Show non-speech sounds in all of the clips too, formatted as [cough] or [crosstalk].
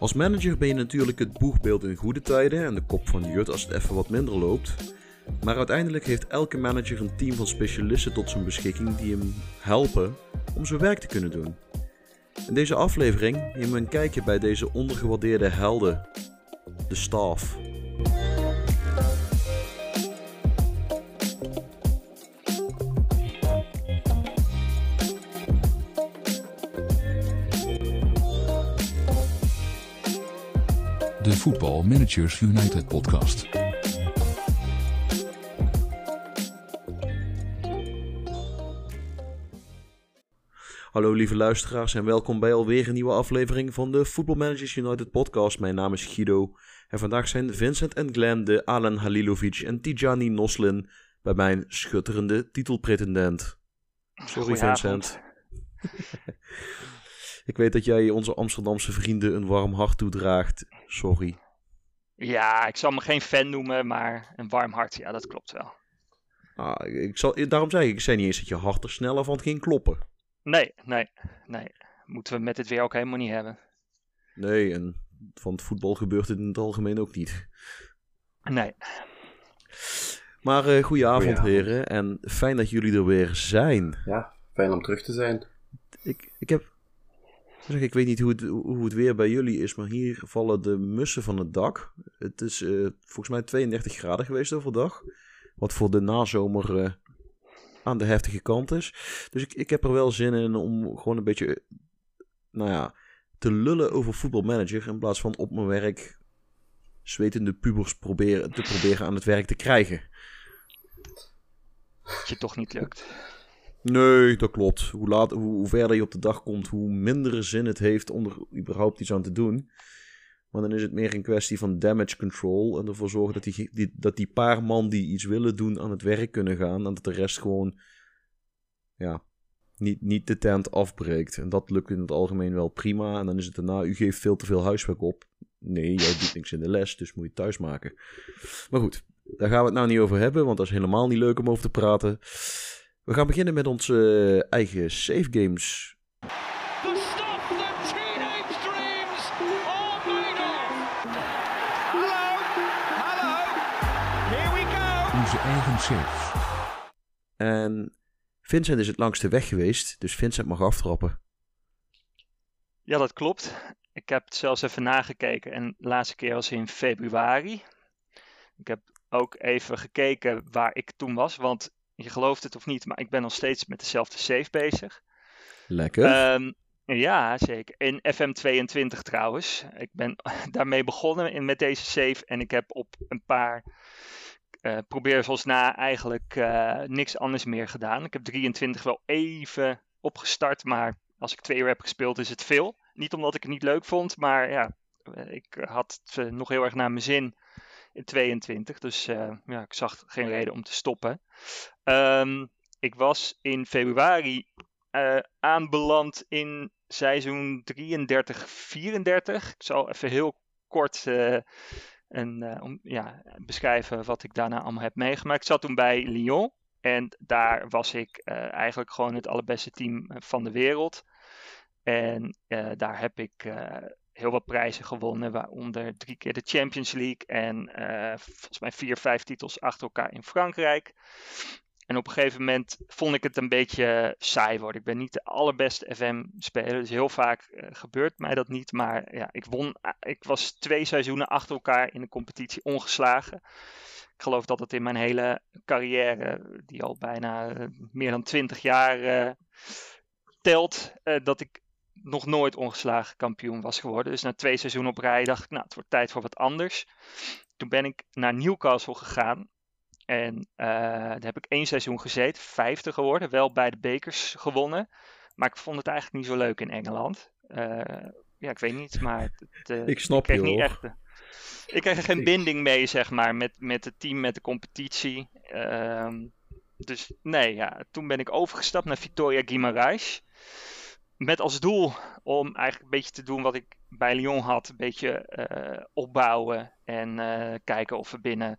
Als manager ben je natuurlijk het boegbeeld in goede tijden en de kop van de jut als het even wat minder loopt. Maar uiteindelijk heeft elke manager een team van specialisten tot zijn beschikking die hem helpen om zijn werk te kunnen doen. In deze aflevering nemen we een kijkje bij deze ondergewaardeerde helden, de staff. Managers United podcast. Hallo lieve luisteraars en welkom bij alweer een nieuwe aflevering van de Football Managers United podcast. Mijn naam is Guido en vandaag zijn Vincent en Glenn de Alan Halilovic en Tijani Noslin bij mijn schutterende titelpretendent. Sorry Vincent. [laughs] Ik weet dat jij onze Amsterdamse vrienden een warm hart toedraagt. Sorry. Ja, ik zal me geen fan noemen, maar een warm hart, ja, dat klopt wel. Ah, ik zal, daarom zei ik, ik zei niet eens dat je hart er sneller van ging kloppen. Nee, nee, nee. Moeten we met dit weer ook helemaal niet hebben. Nee, en van het voetbal gebeurt het in het algemeen ook niet. Nee. Maar uh, goedenavond, Goedenavond. heren en fijn dat jullie er weer zijn. Ja, fijn om terug te zijn. Ik, ik heb... Zeg, ik weet niet hoe het, hoe het weer bij jullie is, maar hier vallen de mussen van het dak. Het is eh, volgens mij 32 graden geweest overdag. Wat voor de nazomer eh, aan de heftige kant is. Dus ik, ik heb er wel zin in om gewoon een beetje, eh, nou ja, te lullen over voetbalmanager. In plaats van op mijn werk zwetende pubers proberen, te proberen aan het werk te krijgen. Dat je toch niet lukt. Nee, dat klopt. Hoe, laat, hoe, hoe verder je op de dag komt, hoe minder zin het heeft om er überhaupt iets aan te doen. Maar dan is het meer een kwestie van damage control. En ervoor zorgen dat die, dat die paar man die iets willen doen aan het werk kunnen gaan. En dat de rest gewoon ja, niet, niet de tent afbreekt. En dat lukt in het algemeen wel prima. En dan is het daarna, u geeft veel te veel huiswerk op. Nee, jij doet niks in de les, dus moet je het thuis maken. Maar goed, daar gaan we het nou niet over hebben, want dat is helemaal niet leuk om over te praten. We gaan beginnen met onze eh, eigen save games. Onze eigen safe. En Vincent is het langste weg geweest, dus Vincent mag aftrappen. Ja, dat klopt. Ik heb het zelfs even nagekeken en de laatste keer was in februari. Ik heb ook even gekeken waar ik toen was, want je gelooft het of niet, maar ik ben nog steeds met dezelfde save bezig. Lekker. Ehm, ja, zeker. In FM22 trouwens. Ik ben [laughs] daarmee begonnen in, met deze save. En ik heb op een paar eh probeer zoals na eigenlijk eh, niks anders meer gedaan. Ik heb 23 wel even opgestart, maar als ik twee uur heb gespeeld is het veel. Niet omdat ik het niet leuk vond, maar ja, eh, ik had het nog heel erg naar mijn zin in 22. Dus eh, ja, ik zag geen reden om te stoppen. Ehm, ik was in februari eh, aanbeland in seizoen 33, 34. Ik zal even heel kort eh, een, om, ja, beschrijven wat ik daarna allemaal heb meegemaakt. Ik zat toen bij Lyon en daar was ik eigenlijk gewoon het allerbeste team van de wereld. En daar heb ik heel wat prijzen gewonnen, waaronder drie keer de Champions League en eh, volgens mij vier, vijf titels achter elkaar in Frankrijk. En op een gegeven moment vond ik het een beetje saai worden. Ik ben niet de allerbeste FM-speler, dus heel vaak eh, gebeurt mij dat niet. Maar ja, ik won, ik was twee seizoenen achter elkaar in de competitie ongeslagen. Ik geloof dat het in mijn hele carrière, die al bijna eh, meer dan twintig jaar eh, telt, eh, dat ik nog nooit ongeslagen kampioen was geworden. Dus na twee seizoenen op rij dacht ik, nou, het wordt tijd voor wat anders. Toen ben ik naar Newcastle gegaan. En eh, daar heb ik één seizoen gezeten, vijfde geworden, wel bij de bekers gewonnen. Maar ik vond het eigenlijk niet zo leuk in Engeland. Eh, ja, ik weet niet, maar het, het, eh, Ik snap kreeg je, niet echt. ik kreeg er geen Ik- binding mee, zeg maar, met, met het team, met de competitie. Ehm, dus nee, ja, toen ben ik overgestapt naar Victoria Guimaraes. Met als doel om eigenlijk een beetje te doen wat ik bij Lyon had. Een beetje eh, opbouwen en eh, kijken of we binnen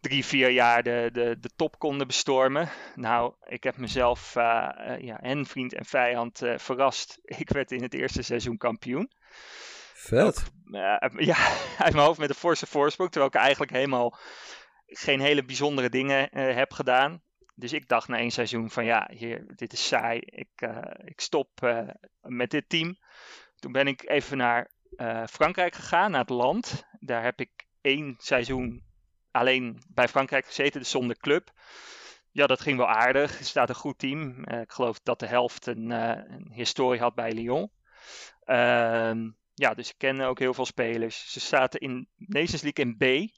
drie, vier jaar de, de, de top konden bestormen. Nou, ik heb mezelf uh, uh, ja, en vriend en vijand verrast. [laughs] Ik werd in het eerste seizoen kampioen. Ook, [laughs] ja, uit mijn hoofd met een forse voorsprong. Terwijl ik eigenlijk helemaal geen hele bijzondere dingen heb gedaan. Dus ik dacht na één seizoen van ja, hier, dit is saai. Ik, ik stop met dit team. Toen ben ik even naar Frankrijk gegaan, naar het land. Daar heb ik één seizoen alleen bij Frankrijk gezeten, dus zonder club. Ja, dat ging wel aardig. Er staat een goed team. Ik geloof dat de helft een, een historie had bij Lyon. Uh, ja, dus ik ken ook heel veel spelers. Ze zaten in Nations League in B.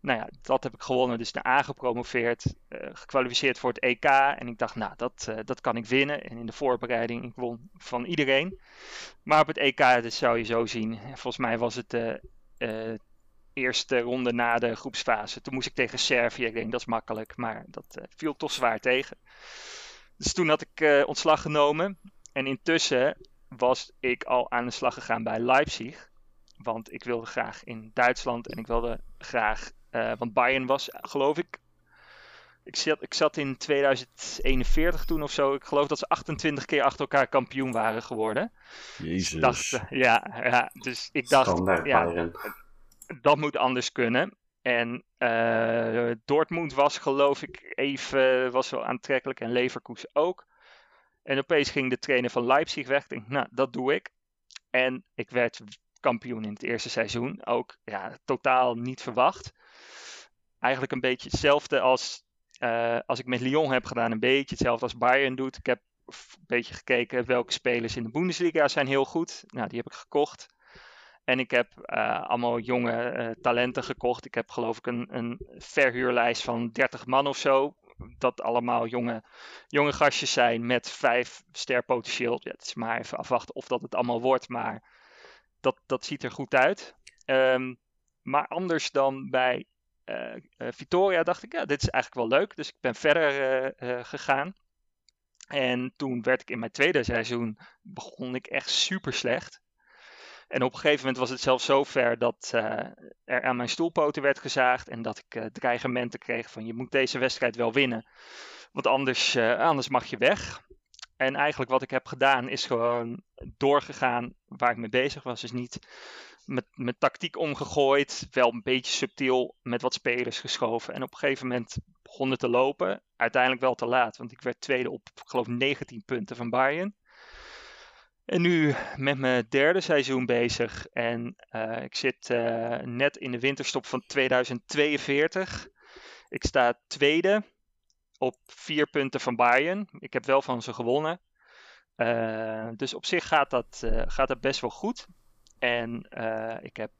Nou ja, dat heb ik gewonnen. Dus naar A gepromoveerd. Uh, gekwalificeerd voor het EK. En ik dacht, nou, dat, dat kan ik winnen. En in de voorbereiding, ik won van iedereen. Maar op het EK, dat zou je zo zien. Volgens mij was het eerste ronde na de groepsfase. Toen moest ik tegen Servië. Ik denk dat is makkelijk, maar dat viel toch zwaar tegen. Dus toen had ik ontslag genomen. En intussen was ik al aan de slag gegaan bij Leipzig. Want ik wilde graag in Duitsland en ik wilde graag. Uh, want Bayern was, geloof ik. Ik zat, ik zat in 2041 toen of zo. Ik geloof dat ze 28 keer achter elkaar kampioen waren geworden. Jezus. Dus dacht, ja, ja, dus ik dacht. Ja, dat moet anders kunnen. En uh, Dortmund was geloof ik even was wel aantrekkelijk en Leverkusen ook. En opeens ging de trainer van Leipzig weg. Ik denk, nou, dat doe ik. En ik werd kampioen in het eerste seizoen. Ook ja, totaal niet verwacht. Eigenlijk een beetje hetzelfde als, uh, als ik met Lyon heb gedaan. Een beetje hetzelfde als Bayern doet. Ik heb een beetje gekeken welke spelers in de Bundesliga zijn heel goed. Nou, die heb ik gekocht. En ik heb uh, allemaal jonge uh, talenten gekocht. Ik heb geloof ik een, een verhuurlijst van 30 man of zo. Dat allemaal jonge, jonge gastjes zijn met vijf ster potentieel. Ja, het is maar even afwachten of dat het allemaal wordt. Maar dat, dat ziet er goed uit. Um, maar anders dan bij uh, Victoria dacht ik, ja, dit is eigenlijk wel leuk. Dus ik ben verder gegaan. En toen werd ik in mijn tweede seizoen, begon ik echt super slecht. En op een gegeven moment was het zelfs zo ver dat er aan mijn stoelpoten werd gezaagd. En dat ik uh, dreigementen kreeg van je moet deze wedstrijd wel winnen. Want anders, anders mag je weg. En eigenlijk wat ik heb gedaan is gewoon doorgegaan waar ik mee bezig was. Dus niet met, met tactiek omgegooid. Wel een beetje subtiel met wat spelers geschoven. En op een gegeven moment begon het te lopen. Uiteindelijk wel te laat. Want ik werd tweede op, ik geloof, 19 punten van Bayern. En nu met mijn derde seizoen bezig. En uh, ik zit uh, net in de winterstop van 2042. Ik sta tweede op vier punten van Bayern. Ik heb wel van ze gewonnen. Uh, dus op zich gaat dat, gaat dat best wel goed. En ik, heb,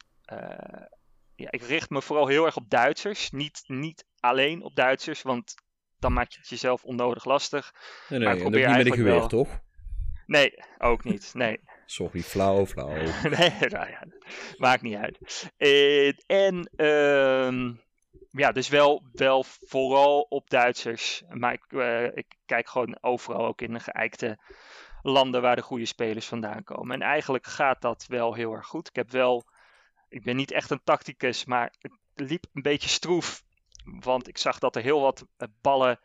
ja, ik richt me vooral heel erg op Duitsers. Niet, niet alleen op Duitsers, want dan maak je het jezelf onnodig lastig. Nee, nee, maar ik probeer en niet met een geweer, wel... toch? Nee, ook niet. Nee. [laughs] Sorry, flauw, flauw. [laughs] nee, nou ja, maakt niet uit. En uh, ja, dus wel, wel vooral op Duitsers. Maar ik, uh, ik kijk gewoon overal ook in de geëikte landen waar de goede spelers vandaan komen. En eigenlijk gaat dat wel heel erg goed. Ik heb wel, ik ben niet echt een tacticus, maar het liep een beetje stroef. Want ik zag dat er heel wat ballen,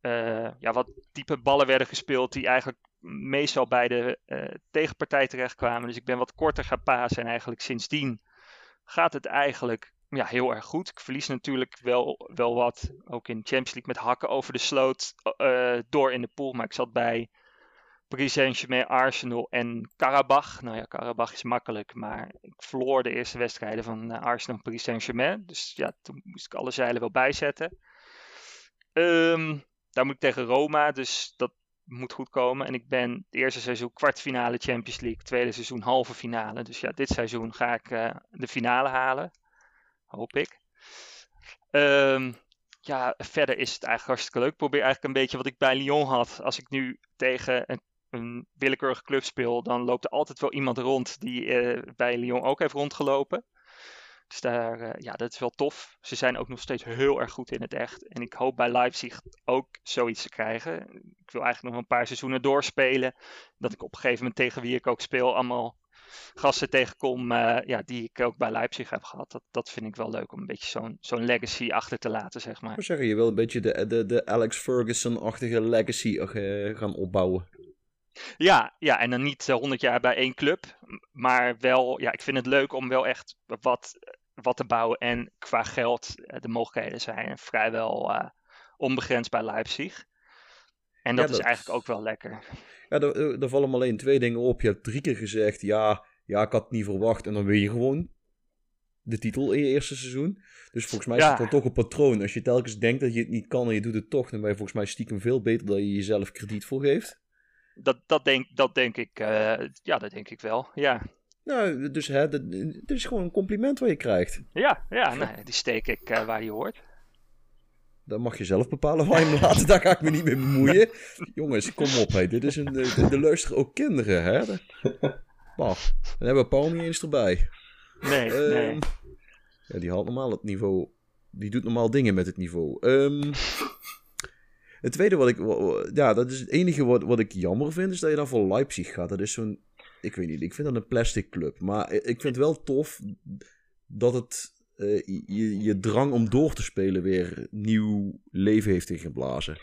uh, ja, wat diepe ballen werden gespeeld die eigenlijk meestal bij de uh, tegenpartij terechtkwamen. Dus ik ben wat korter gaan pasen en eigenlijk sindsdien gaat het eigenlijk ja, heel erg goed. Ik verlies natuurlijk wel, wel wat, ook in Champions League met hakken over de sloot uh, door in de pool. Maar ik zat bij Paris Saint-Germain, Arsenal en Karabach. Nou ja, Karabach is makkelijk, maar ik verloor de eerste wedstrijden van uh, Arsenal en Paris Saint-Germain. Dus ja, toen moest ik alle zeilen wel bijzetten. Um, daar moet ik tegen Roma, dus dat moet goed komen. En ik ben het eerste seizoen kwartfinale Champions League, tweede seizoen halve finale. Dus ja, dit seizoen ga ik uh, de finale halen. Hoop ik. Um, ja, verder is het eigenlijk hartstikke leuk. Ik probeer eigenlijk een beetje wat ik bij Lyon had. Als ik nu tegen een, een willekeurige club speel, dan loopt er altijd wel iemand rond die uh, bij Lyon ook heeft rondgelopen. Dus daar, uh, ja, dat is wel tof. Ze zijn ook nog steeds heel erg goed in het echt. En ik hoop bij Leipzig ook zoiets te krijgen. Ik wil eigenlijk nog een paar seizoenen doorspelen. Dat ik op een gegeven moment tegen wie ik ook speel allemaal gasten tegenkom eh, ja, die ik ook bij Leipzig heb gehad. Dat, dat vind ik wel leuk om een beetje zo'n zo'n legacy achter te laten, zeg maar. Ik zeggen, je wil een beetje de, de, de Alex Ferguson-achtige legacy eh, gaan opbouwen. Ja, ja, en dan niet eh, 100 jaar bij één club, maar wel, ja, ik vind het leuk om wel echt wat, wat te bouwen. En qua geld, eh, de mogelijkheden zijn vrijwel eh, onbegrensd bij Leipzig. En dat Ja, is eigenlijk ook wel lekker. Ja, er, vallen me alleen twee dingen op. Je hebt drie keer gezegd, ja, ja, ik had het niet verwacht. En dan win je gewoon de titel in je eerste seizoen. Dus volgens mij is het dan toch een patroon. Als je telkens denkt dat je het niet kan en je doet het toch, dan ben je volgens mij stiekem veel beter dan je jezelf krediet voor geeft. Dat, dat, denk, dat denk ik, eh, ja, dat denk ik wel. Ja, Nou, dus hè, dat- is gewoon een compliment wat je krijgt. ja, ja nou, die steek ik eh, waar die hoort. Dan mag je zelf bepalen waar je hem laat. Daar ga ik me niet mee bemoeien. Jongens, kom op. Hè. Dit is een, de, de luisteren ook kinderen. Hè. [laughs] Bah, dan hebben we Paul niet eens erbij. Nee, Ehm, nee. Ja, die haalt normaal het niveau. Die doet normaal dingen met het niveau. Ehm, het tweede wat ik. Ja, dat is het enige wat, wat ik jammer vind. Is dat je dan voor Leipzig gaat. Dat is zo'n. Ik weet niet. Ik vind dat een plastic club. Maar ik vind het wel tof dat het. Eh, je, je drang om door te spelen weer nieuw leven heeft ingeblazen.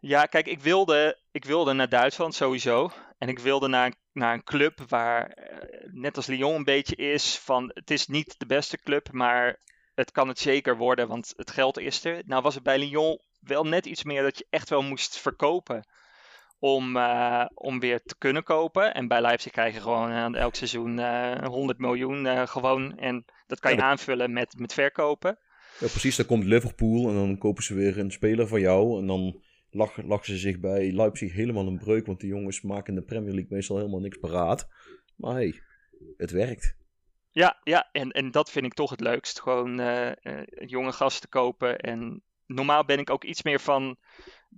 Ja, kijk, ik wilde, ik wilde naar Duitsland sowieso. En ik wilde naar, naar een club waar, eh, net als Lyon een beetje is, van het is niet de beste club, maar het kan het zeker worden, want het geld is er. Nou was het bij Lyon wel net iets meer dat je echt wel moest verkopen om, eh, om weer te kunnen kopen. En bij Leipzig krijg je gewoon eh, elk seizoen eh 100 miljoen gewoon. En dat kan je Ja, dat- aanvullen met, met verkopen. Ja, precies. Dan komt Liverpool en dan kopen ze weer een speler van jou. En dan lachen, lachen ze zich bij Leipzig helemaal een breuk. Want die jongens maken in de Premier League meestal helemaal niks paraat. Maar hey, het werkt. Ja, ja en, en dat vind ik toch het leukst. Gewoon jonge gasten kopen. En normaal ben ik ook iets meer van,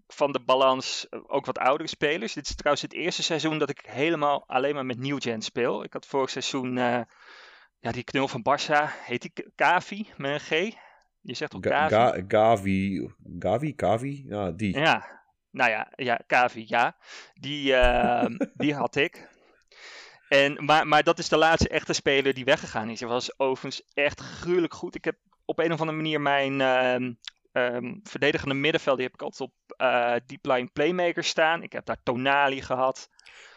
van de balans, eh, ook wat oudere spelers. Dit is trouwens het eerste seizoen dat ik helemaal alleen maar met New Gen speel. Ik had vorig seizoen, eh, ja, die knul van Barça, heet die Kavi met een G? Je zegt toch Ga- Kavi? Ga- Gavi, Gavi, Kavi, ja, die. Ja, nou ja, ja Kavi, ja. Die, ehm, [laughs] die had ik. En, maar, maar dat is de laatste echte speler die weggegaan is. Hij was overigens echt gruwelijk goed. Ik heb op een of andere manier mijn ehm, ehm, verdedigende middenveld, die heb ik altijd op eh deep line playmaker staan. Ik heb daar Tonali gehad.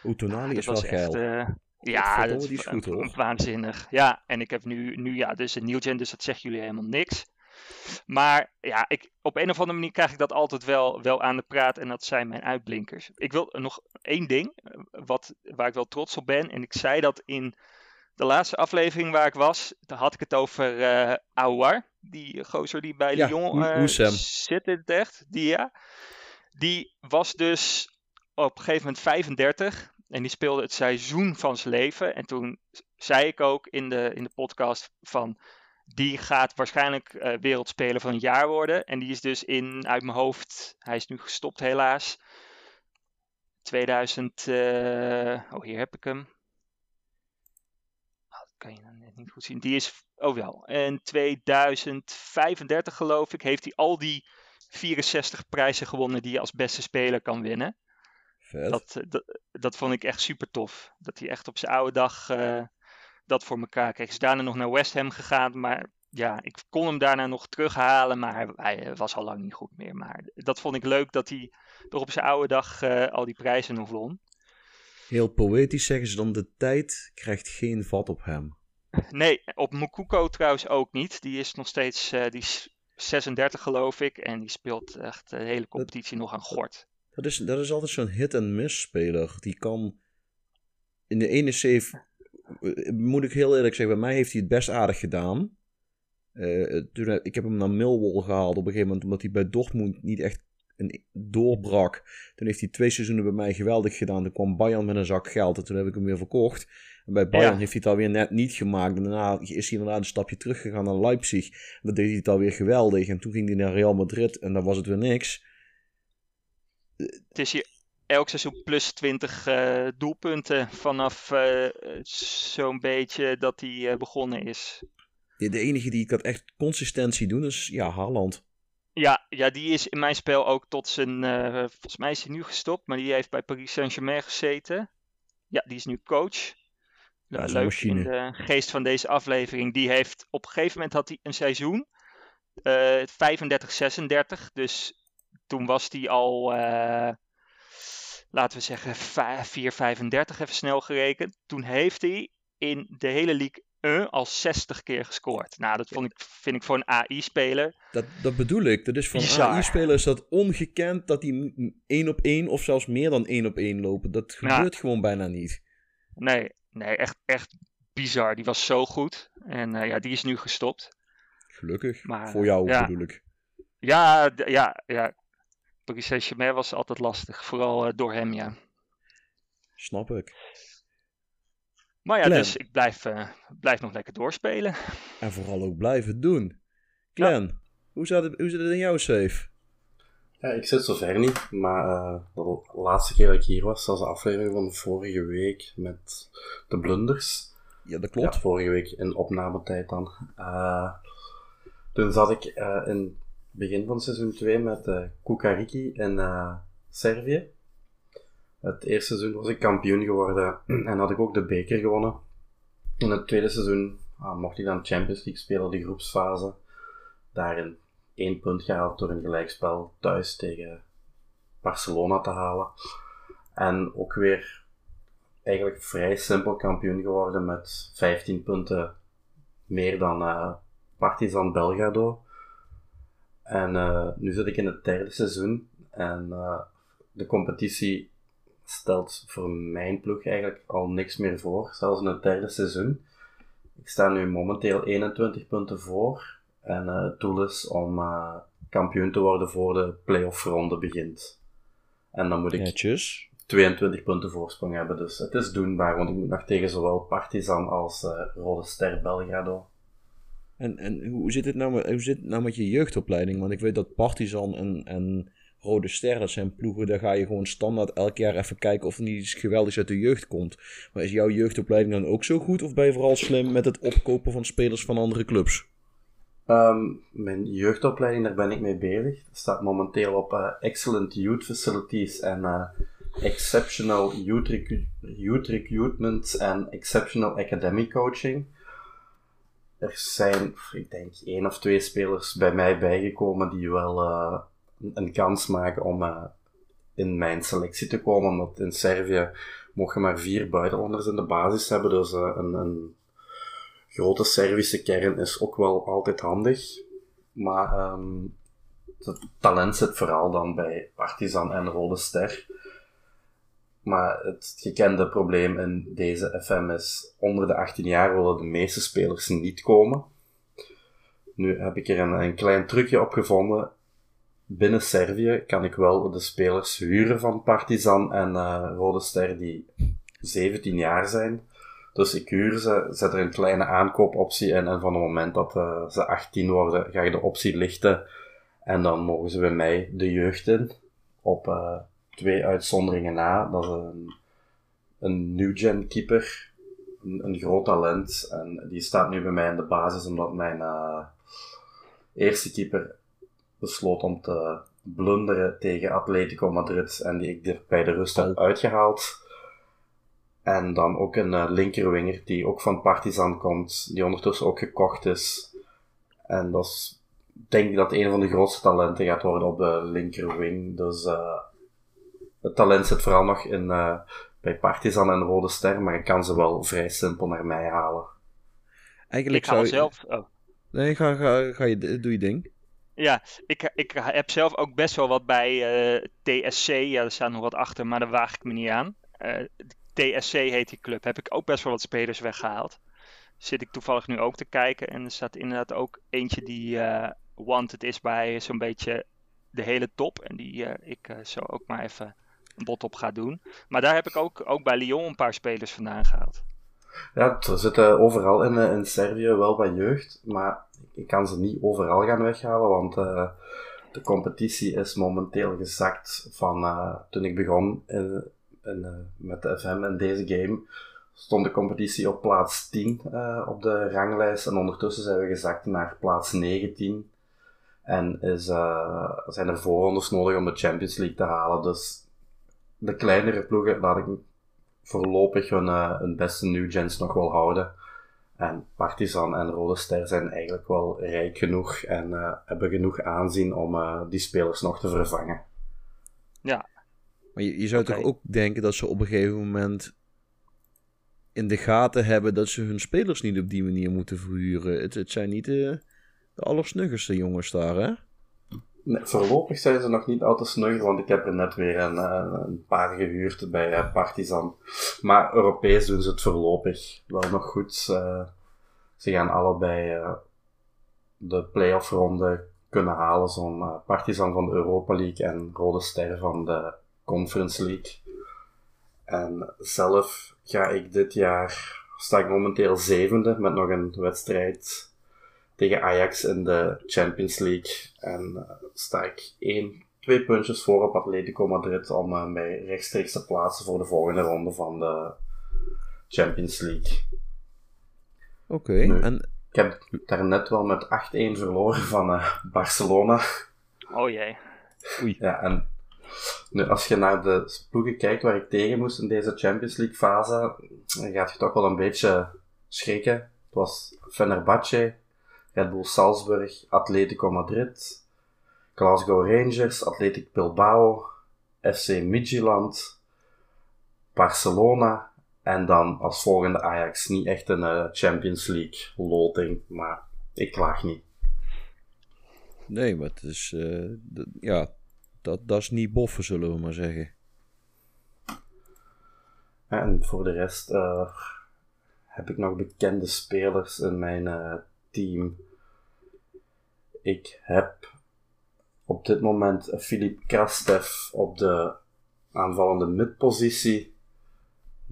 Oeh, Tonali Dat is wel echt, eh, ja, dat is, goed, hoor. waanzinnig. Ja, en ik heb nu, nu ja, dus een Nieuwgen, dus dat zeggen jullie helemaal niks. Maar ja, ik, op een of andere manier krijg ik dat altijd wel, wel aan de praat en dat zijn mijn uitblinkers. Ik wil nog één ding, eh, wat, waar ik wel trots op ben. En ik zei dat in de laatste aflevering waar ik was, daar had ik het over Aouar. Die gozer die bij Ja, Lyon eh, zit in het echt. Die, ja. die was dus op een gegeven moment 35 en die speelde het seizoen van zijn leven. En toen zei ik ook in de, in de podcast van die gaat waarschijnlijk eh, wereldspeler van het jaar worden. En die is dus in, uit mijn hoofd, hij is nu gestopt helaas. 2000, eh, oh hier heb ik hem. Kan je nou net niet goed zien. Die is, oh wel, in 2035 geloof ik, heeft hij al die 64 prijzen gewonnen die je als beste speler kan winnen. Dat, eh, dat, dat vond ik echt super tof. Dat hij echt op zijn oude dag eh, dat voor elkaar kreeg. Is daarna nog naar West Ham gegaan, maar ja, ik kon hem daarna nog terughalen, maar hij, hij was al lang niet goed meer. Maar dat vond ik leuk dat hij toch op zijn oude dag eh, al die prijzen nog won. Heel poëtisch zeggen ze dan, de tijd krijgt geen vat op hem. Nee, op Mukoko trouwens ook niet. Die is nog steeds eh, die is 36 geloof ik en die speelt echt de hele competitie nog aan gort. Dat is, dat is altijd zo'n hit-and-miss speler. Die kan in de ene save, eh, moet ik heel eerlijk zeggen, bij mij heeft hij het best aardig gedaan. Eh, toen, ik heb hem naar Millwall gehaald op een gegeven moment, omdat hij bij Dortmund niet echt een, doorbrak. Toen heeft hij twee seizoenen bij mij geweldig gedaan. Toen kwam Bayern met een zak geld en toen heb ik hem weer verkocht. En bij Bayern Ja. heeft hij het alweer net niet gemaakt. En daarna is hij inderdaad een stapje teruggegaan naar Leipzig. En dan deed hij het alweer geweldig. En toen ging hij naar Real Madrid en dan was het weer niks. Het is hier elk seizoen plus 20 eh, doelpunten vanaf eh, zo'n beetje dat hij eh, begonnen is. De, de enige die ik had echt consistentie doen is ja, Haaland. Ja, ja, die is in mijn spel ook tot zijn. eh, volgens mij is hij nu gestopt, maar die heeft bij Paris Saint-Germain gezeten. Ja, die is nu coach. Ja, Dat is leuk machine. in de geest van deze aflevering. Die heeft op een gegeven moment had hij een seizoen. eh 35-36. Dus toen was hij al, eh, laten we zeggen, 4-35 even snel gerekend. Toen heeft hij in de hele League 1 al 60 keer gescoord. Nou, dat vond ik, vind ik voor een AI-speler. Dat, dat bedoel ik. Dat is van Bizar. AI-spelers dat ongekend dat die één op één of zelfs meer dan één op één lopen. Dat Ja. gebeurt gewoon bijna niet. Nee, nee echt, echt bizar. Die was zo goed. En eh, ja, die is nu gestopt. Gelukkig. Maar, Voor jou ja. bedoel ik. Ja, ja, ja. Paris Saint-Germain was altijd lastig. Vooral eh, door hem, ja. Snap ik. Maar ja, Clem. dus ik blijf, eh, blijf nog lekker doorspelen. En vooral ook blijven doen. Glenn, hoe, zit het, hoe zit het in jouw safe? Ja, ik zit zover niet, maar eh, de laatste keer dat ik hier was, was de aflevering van vorige week met de blunders. Ja, dat klopt. Ja, vorige week in opnametijd dan. Eh, toen zat ik eh, in het begin van seizoen 2 met Kukariki in eh, Servië. Het eerste seizoen was ik kampioen geworden [clears throat] en had ik ook de beker gewonnen. In het tweede seizoen ah, mocht ik dan Champions League spelen, de groepsfase. Daarin één punt gehaald door een gelijkspel thuis tegen Barcelona te halen. En ook weer eigenlijk vrij simpel kampioen geworden met 15 punten meer dan eh, Partizan Belgrado. En eh, nu zit ik in het derde seizoen en eh, de competitie stelt voor mijn ploeg eigenlijk al niks meer voor, zelfs in het derde seizoen. Ik sta nu momenteel 21 punten voor en eh, het doel is om eh, kampioen te worden voor de playoff ronde begint. En dan moet ik Netjes. 22 punten voorsprong hebben. Dus het is doenbaar, want ik moet nog tegen zowel Partizan als eh, Rode Ster Belgrado. En, en hoe, zit het nou met, hoe zit het nou met je jeugdopleiding? Want ik weet dat Partizan en, en Rode Ster, dat zijn ploegen, daar ga je gewoon standaard elk jaar even kijken of er niet iets geweldigs uit de jeugd komt. Maar is jouw jeugdopleiding dan ook zo goed? Of ben je vooral slim met het opkopen van spelers van andere clubs? Ehm, mijn jeugdopleiding, daar ben ik mee bezig. Dat staat momenteel op eh, Excellent Youth Facilities en eh, Exceptional Youth, Recruitment en Exceptional Academy Coaching. Er zijn, ik denk, één of twee spelers bij mij bijgekomen die wel eh, een- kans maken om eh, in mijn selectie te komen. Omdat in Servië mogen maar vier buitenlanders in de basis hebben. Dus eh, een, een grote Servische kern is ook wel altijd handig. Maar ehm, het talent zit vooral dan bij Partizan en Rode Ster. Maar het gekende probleem in deze FM is, onder de 18 jaar willen de meeste spelers niet komen. Nu heb ik er een, een klein trucje op gevonden. Binnen Servië kan ik wel de spelers huren van Partizan en eh, Rode Ster die 17 jaar zijn. Dus ik huur ze, zet er een kleine aankoopoptie in en van het moment dat eh, ze 18 worden, ga je de optie lichten. En dan mogen ze bij mij de jeugd in. Op eh, twee uitzonderingen na. Dat is een, een new-gen keeper. Een, een groot talent. En die staat nu bij mij in de basis omdat mijn eerste keeper besloot om te blunderen tegen Atletico Madrid. En die ik er bij de rust heb uitgehaald. En dan ook een eh, linkerwinger die ook van Partizan komt, die ondertussen ook gekocht is. En dat is, denk ik dat een van de grootste talenten gaat worden op de linkerwing. Dus eh, het talent zit vooral nog in, eh, bij Partizan en Rode Ster, maar ik kan ze wel vrij simpel naar mij halen. Eigenlijk Ik zou zelf. Oh. Nee, ga, ga, ga je, doe je ding. Ja, ik, ik heb zelf ook best wel wat bij eh, TSC. Ja, er staat nog wat achter, maar daar waag ik me niet aan. Eh, TSC heet die club. Heb ik ook best wel wat spelers weggehaald. Zit ik toevallig nu ook te kijken. En er staat inderdaad ook eentje die eh wanted is bij zo'n beetje de hele top. En die ik zo ook maar even een bot op ga doen. Maar daar heb ik ook, ook bij Lyon een paar spelers vandaan gehaald. Ja, er zitten overal in, in Servië wel wat jeugd, maar ik kan ze niet overal gaan weghalen, want eh, de competitie is momenteel gezakt van eh, toen ik begon in, eh, met de FM in deze game. Stond de competitie op plaats 10 eh, op de ranglijst en ondertussen zijn we gezakt naar plaats 19. En is, zijn er voorrondes nodig om de Champions League te halen. Dus de kleinere ploegen, laat ik voorlopig hun, hun beste new gens nog wel houden. En Partizan en Rode Ster zijn eigenlijk wel rijk genoeg en eh, hebben genoeg aanzien om eh, die spelers nog te vervangen. Maar je, je zou toch ook denken dat ze op een gegeven moment in de gaten hebben dat ze hun spelers niet op die manier moeten verhuren. Het, het zijn niet de, de allersnuggerste jongens daar, hè? Nee, voorlopig zijn ze nog niet al te snugger, want ik heb er net weer een, eh, een paar gehuurd bij eh, Partizan. Maar Europees doen ze het voorlopig wel nog goed. Ze gaan allebei eh, de playoff ronde kunnen halen, zo'n Partizan van de Europa League en Rode Ster van de Conference League. En zelf ga ik dit jaar, sta ik momenteel zevende met nog een wedstrijd tegen Ajax in de Champions League. En eh, sta ik één, twee puntjes voor op Atletico Madrid om eh, mij rechtstreeks te plaatsen voor de volgende ronde van de Champions League. Oké, en Ik heb daarnet wel met 8-1 verloren van eh, Barcelona. Oh jee. Ja, en nu, als je naar de ploegen kijkt waar ik tegen moest in deze Champions League fase, dan gaat je toch wel een beetje schrikken. Het was Fenerbahce, Red Bull Salzburg, Atletico Madrid, Glasgow Rangers, Athletic Bilbao, FC Midtjylland, Barcelona en dan als volgende Ajax. Niet echt een eh, Champions League loting, maar ik klaag niet. nee, maar het is, eh, ja, dat, dat is niet boffen, zullen we maar zeggen. En voor de rest eh, heb ik nog bekende spelers in mijn team. Ik heb op dit moment Filip Krastev op de aanvallende midpositie.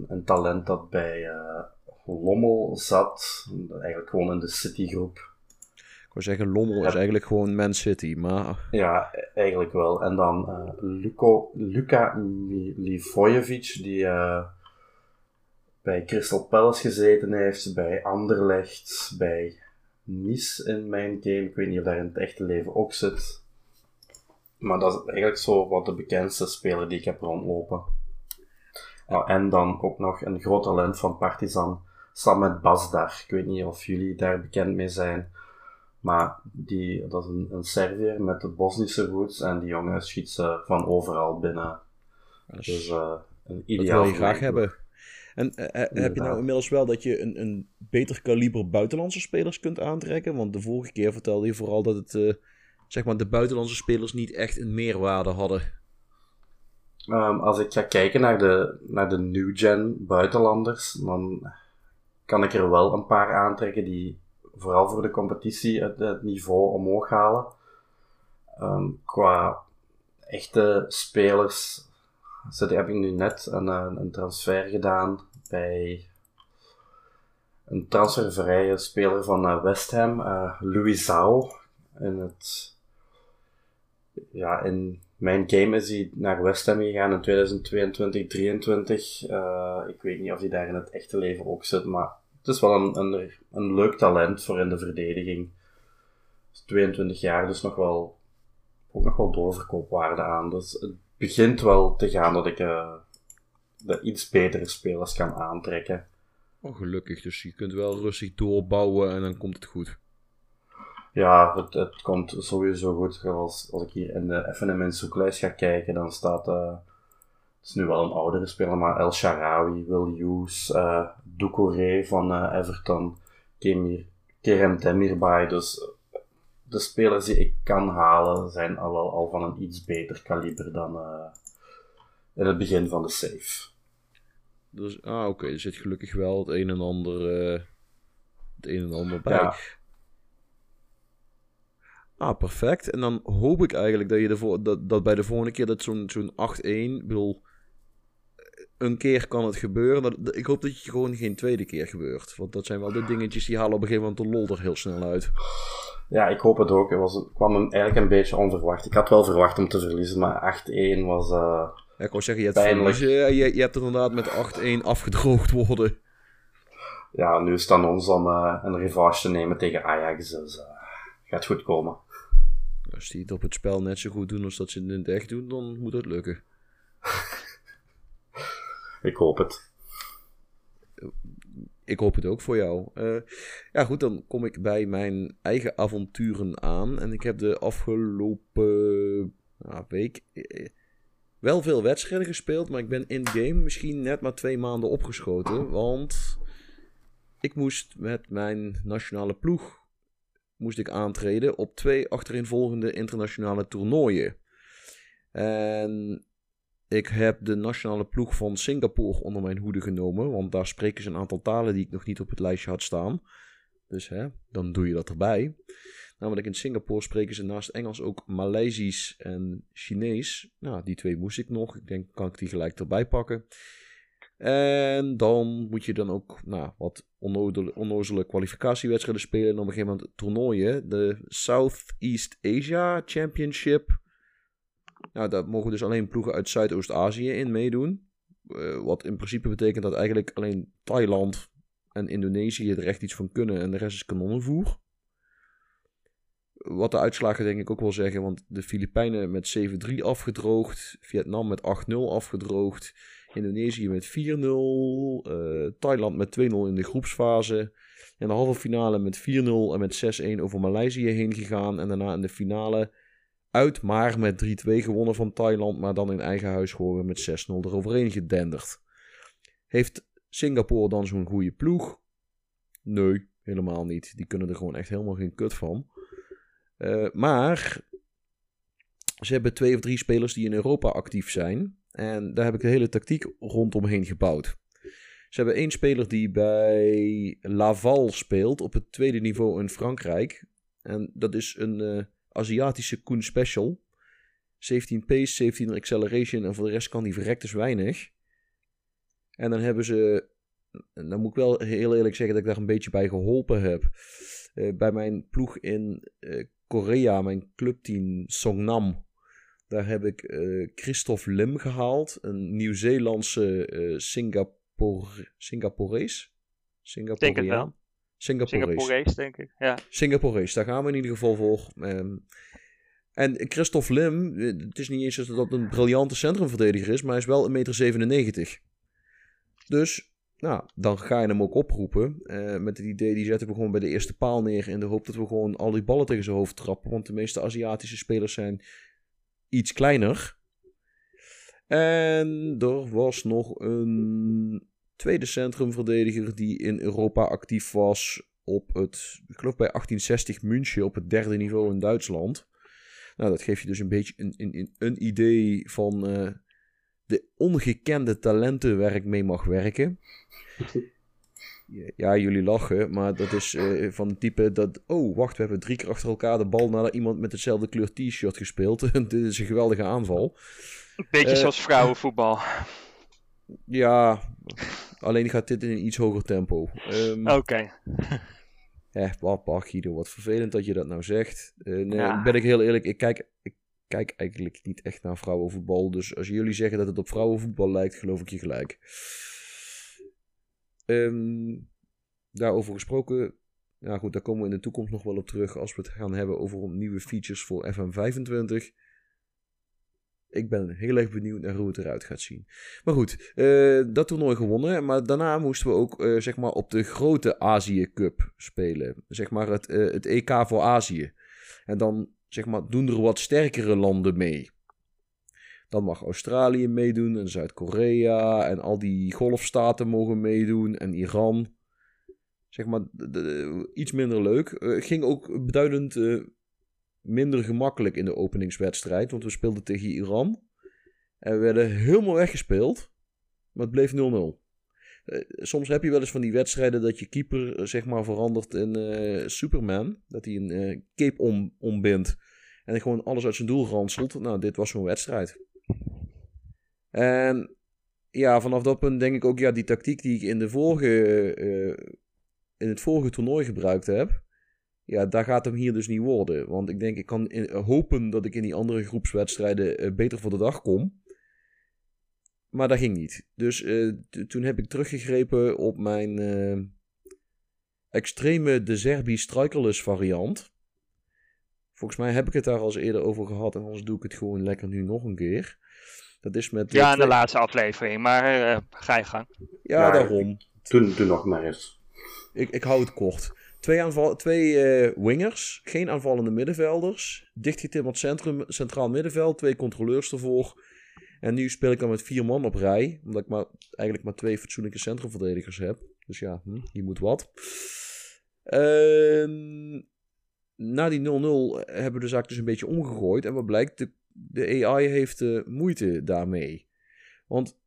Een talent dat bij eh, Lommel zat. Eigenlijk gewoon in de Citygroep. Ik wou zeggen, Lommel is eigenlijk gewoon Man City, maar Ja, eigenlijk wel. En dan eh Luko, Luka Livojevic, die eh, bij Crystal Palace gezeten heeft, bij Anderlecht, bij Nice in mijn game. Ik weet niet of daar in het echte leven ook zit. Maar dat is eigenlijk zo wat de bekendste speler die ik heb rondlopen. En dan ook nog een groot talent van Partizan, Samet Basdar. Ik weet niet of jullie daar bekend mee zijn. Maar die, dat is een, een Serviër met de Bosnische roots en die jongen schiet ze van overal binnen. dat, Dus eh, een dat ideaal wil je graag hebben. En eh, eh, heb je nou inmiddels wel dat je een, een beter kaliber buitenlandse spelers kunt aantrekken? Want de vorige keer vertelde je vooral dat het, eh, zeg maar, de buitenlandse spelers niet echt een meerwaarde hadden. Ehm, als ik ga kijken naar de, naar de new-gen buitenlanders, dan kan ik er wel een paar aantrekken die vooral voor de competitie het, het niveau omhoog halen. Ehm, qua echte spelers zit, heb ik nu net een, een transfer gedaan bij een transfervrije speler van eh, West Ham, eh Louis Zhao. In het ja, in mijn game is hij naar West Ham gegaan in 2022, 2023. Eh, ik weet niet of hij daar in het echte leven ook zit, maar het is wel een, een, een leuk talent voor in de verdediging. Is 22 jaar, dus nog wel, ook nog wel doorverkoopwaarde aan. Dus begint wel te gaan dat ik eh, de iets betere spelers kan aantrekken. Oh, gelukkig. Dus je kunt wel rustig doorbouwen en dan komt het goed. Ja, het, het komt sowieso goed. Als, als ik hier in de, even in mijn zoeklijst ga kijken, dan staat... eh het is nu wel een oudere speler, maar El Sharawi, Will Hughes, eh Doucouré van Everton, Kemir, Kerem Demirbay. Dus de spelers die ik kan halen zijn al wel al van een iets beter kaliber dan eh, in het begin van de save. Dus, ah, oké. Er zit gelukkig wel het een en ander, eh, het een en ander bij. Ja. Ah, perfect. En dan hoop ik eigenlijk dat, je de dat, dat bij de volgende keer dat zo'n zo'n 8-1, ik bedoel, een keer kan het gebeuren. Dat, ik hoop dat het gewoon geen tweede keer gebeurt. Want dat zijn wel de dingetjes die halen op een gegeven moment de lol er heel snel uit. Ja, ik hoop het ook. Het was, het kwam hem eigenlijk een beetje onverwacht. Ik had wel verwacht om te verliezen, maar 8-1 was... eh, Ja, ik wou zeggen, je hebt, verliezen, je, je hebt inderdaad met 8-1 afgedroogd worden. ja, nu is het aan ons om eh, een revanche te nemen tegen Ajax. Dus eh gaat goed komen. Als die het op het spel net zo goed doen als dat ze het in het echt doen, dan moet het lukken. [laughs] Ik hoop het. ik hoop het ook voor jou. Eh, ja, goed, dan kom ik bij mijn eigen avonturen aan. En ik heb de afgelopen week eh, wel veel wedstrijden gespeeld. Maar ik ben in-game misschien net maar twee maanden opgeschoten. Want ik moest met mijn nationale ploeg moest ik aantreden op twee achtereenvolgende internationale toernooien. En ik heb de nationale ploeg van Singapore onder mijn hoede genomen. Want daar spreken ze een aantal talen die ik nog niet op het lijstje had staan. Dus hè, dan doe je dat erbij. Namelijk in Singapore spreken ze naast Engels ook Maleisisch en Chinees. Nou, die twee moest ik nog. Ik denk, kan ik die gelijk erbij pakken. En dan moet je dan ook nou, wat onnozele kwalificatiewedstrijden spelen. En op een gegeven moment toernooien. De Southeast Asia Championship. Nou, daar mogen dus alleen ploegen uit Zuidoost-Azië in meedoen. Uh, wat in principe betekent dat eigenlijk alleen Thailand en Indonesië er echt iets van kunnen. En de rest is kanonnenvoer. Wat de uitslagen denk ik ook wel zeggen. Want de Filipijnen met 7-3 afgedroogd. Vietnam met 8-0 afgedroogd. Indonesië met 4-0. Uh, eh, Thailand met 2-0 in de groepsfase. In de halve finale met 4-0 en met 6-1 over Maleisië heen gegaan. En daarna in de finale uit maar met 3-2 gewonnen van Thailand. Maar dan in eigen huis gewoon met 6-0 eroverheen gedenderd. Heeft Singapore dan zo'n goede ploeg? Nee, helemaal niet. Die kunnen er gewoon echt helemaal geen kut van. Uh, maar ze hebben twee of drie spelers die in Europa actief zijn. En daar heb ik de hele tactiek rondomheen gebouwd. Ze hebben één speler die bij Laval speelt op het tweede niveau in Frankrijk. En dat is een uh, Aziatische Koen Special. 17 pace, 17 acceleration en voor de rest kan die verrekt dus weinig. En dan hebben ze, dan moet ik wel heel eerlijk zeggen dat ik daar een beetje bij geholpen heb. Uh, bij mijn ploeg in uh, Korea, mijn clubteam Songnam. Daar heb ik uh, Christophe Lim gehaald. Een Nieuw-Zeelandse Singapore, Singaporees. Singaporeaan. Singaporees. Singaporees, denk ik. Ja. Singaporees, daar gaan we in ieder geval voor. Um, en Christophe Lim, eh, het is niet eens dat dat een briljante centrumverdediger is, maar hij is wel 1,97 meter. Dus, nou, dan ga je hem ook oproepen. Uh, met het idee, die zetten we gewoon bij de eerste paal neer in de hoop dat we gewoon al die ballen tegen zijn hoofd trappen. Want de meeste Aziatische spelers zijn iets kleiner. En er was nog een tweede centrumverdediger die in Europa actief was op het, ik geloof bij 1860 München op het derde niveau in Duitsland. Nou, dat geeft je dus een beetje een, een, een idee van uh, de ongekende talenten waar ik mee mag werken. Ja, jullie lachen, maar dat is uh, van het type dat... Oh, wacht, we hebben drie keer achter elkaar de bal naar iemand met hetzelfde kleur t-shirt gespeeld. [laughs] Dit is een geweldige aanval. Beetje uh, zoals vrouwenvoetbal. Ja, alleen gaat dit in een iets hoger tempo. Um, Oké. Okay. Ja, wat, wat Guido, wat vervelend dat je dat nou zegt. Uh, nee, ja. ben ik heel eerlijk, ik kijk, ik kijk eigenlijk niet echt naar vrouwenvoetbal. Dus als jullie zeggen dat het op vrouwenvoetbal lijkt, geloof ik je gelijk. Um, daarover gesproken, ja goed, daar komen we in de toekomst nog wel op terug als we het gaan hebben over nieuwe features voor FM25. Ik ben heel erg benieuwd naar hoe het eruit gaat zien. Maar goed, uh, dat toernooi gewonnen. Maar daarna moesten we ook uh, zeg maar op de grote Azië Cup spelen. Zeg maar het, uh, het EK voor Azië. En dan zeg maar doen er wat sterkere landen mee. Dan mag Australië meedoen en Zuid-Korea en al die golfstaten mogen meedoen en Iran. Zeg maar iets minder leuk. Ging ook beduidend minder gemakkelijk in de openingswedstrijd, want we speelden tegen Iran. En we werden helemaal weggespeeld, maar het bleef 0-0. Uh, eh, soms heb je wel eens van die wedstrijden dat je keeper zeg maar verandert in Superman. Dat hij een cape om, ombindt en gewoon alles uit zijn doel ranselt. Nou, dit was zo'n wedstrijd. En ja, vanaf dat punt denk ik ook, ja, die tactiek die ik in, de vorige, in het vorige toernooi gebruikt heb, ja, daar gaat hem hier dus niet worden. Want ik denk, ik kan in, hopen dat ik in die andere groepswedstrijden uh, beter voor de dag kom. Maar dat ging niet. Dus uh, toen heb ik teruggegrepen op mijn extreme De Zerbi Strikerless variant. Volgens mij heb ik het daar al eens eerder over gehad en anders doe ik het gewoon lekker nu nog een keer. Dat is met... Ja, in de laatste aflevering, maar uh, ga je gang. Ja, daarom. Doe, doe nog maar eens. Ik, ik hou het kort. Twee, aanval, twee eh, wingers, geen aanvallende middenvelders. Dichtgetimmerd centrum, centraal middenveld, twee controleurs ervoor. En nu speel ik dan met vier man op rij, omdat ik maar, eigenlijk maar twee fatsoenlijke centrumverdedigers heb. Dus ja, hm, je moet wat. Ehm, na die 0-0 hebben we de zaak dus een beetje omgegooid. En wat blijkt, de, AI heeft eh, moeite daarmee. Want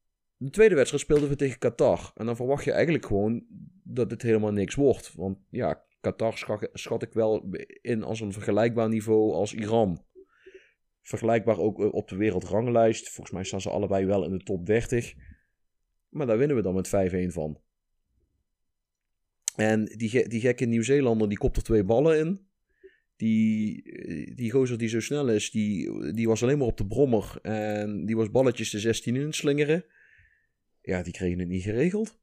de tweede wedstrijd speelden we tegen Qatar. En dan verwacht je eigenlijk gewoon dat het helemaal niks wordt. Want ja, Qatar schat, ik wel in als een vergelijkbaar niveau als Iran. Vergelijkbaar ook eh, op de wereldranglijst. Volgens mij staan ze allebei wel in de top 30. Maar daar winnen we dan met 5-1 van. En die, die gekke Nieuw-Zeelander die kopt er twee ballen in. Die, eh, die gozer die zo snel is, die, die was alleen maar op de brommer. En die was balletjes de 16 in slingeren. Ja, die kregen het niet geregeld.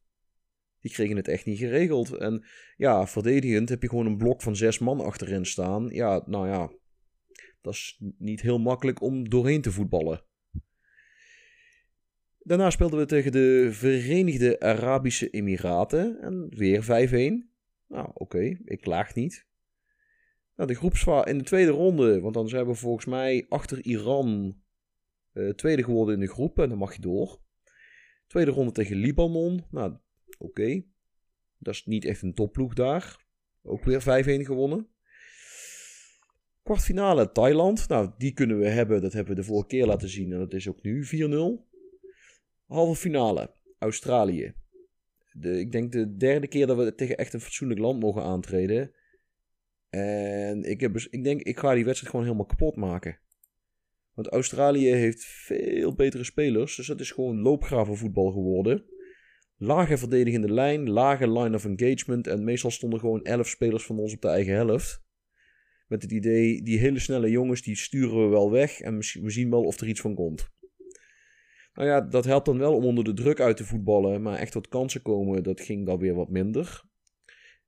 Die kregen het echt niet geregeld. En ja, verdedigend heb je gewoon een blok van zes man achterin staan. Ja, nou ja, dat is niet heel makkelijk om doorheen te voetballen. Daarna speelden we tegen de Verenigde Arabische Emiraten. En weer 5-1. Nou, oké, ik klaag niet. Nou, de groepsfase in de tweede ronde, want dan zijn we volgens mij achter Iran eh, tweede geworden in de groep en dan mag je door. Tweede ronde tegen Libanon. Nou, oké. Dat is niet echt een topploeg daar. Ook weer 5-1 gewonnen. Kwartfinale Thailand. Nou, die kunnen we hebben. Dat hebben we de vorige keer laten zien. En dat is ook nu 4-0. Halve finale Australië. De, ik denk de derde keer dat we tegen echt een fatsoenlijk land mogen aantreden. En ik, heb, ik denk, ik ga die wedstrijd gewoon helemaal kapot maken. Want Australië heeft veel betere spelers. Dus het is gewoon loopgravenvoetbal geworden. Lage verdedigende lijn, lage line of engagement. En meestal stonden gewoon 11 spelers van ons op de eigen helft. Met het idee, die hele snelle jongens, die sturen we wel weg. En we zien wel of er iets van komt. Nou ja, dat helpt dan wel om onder de druk uit te voetballen. Maar echt tot kansen komen, dat ging dan weer wat minder.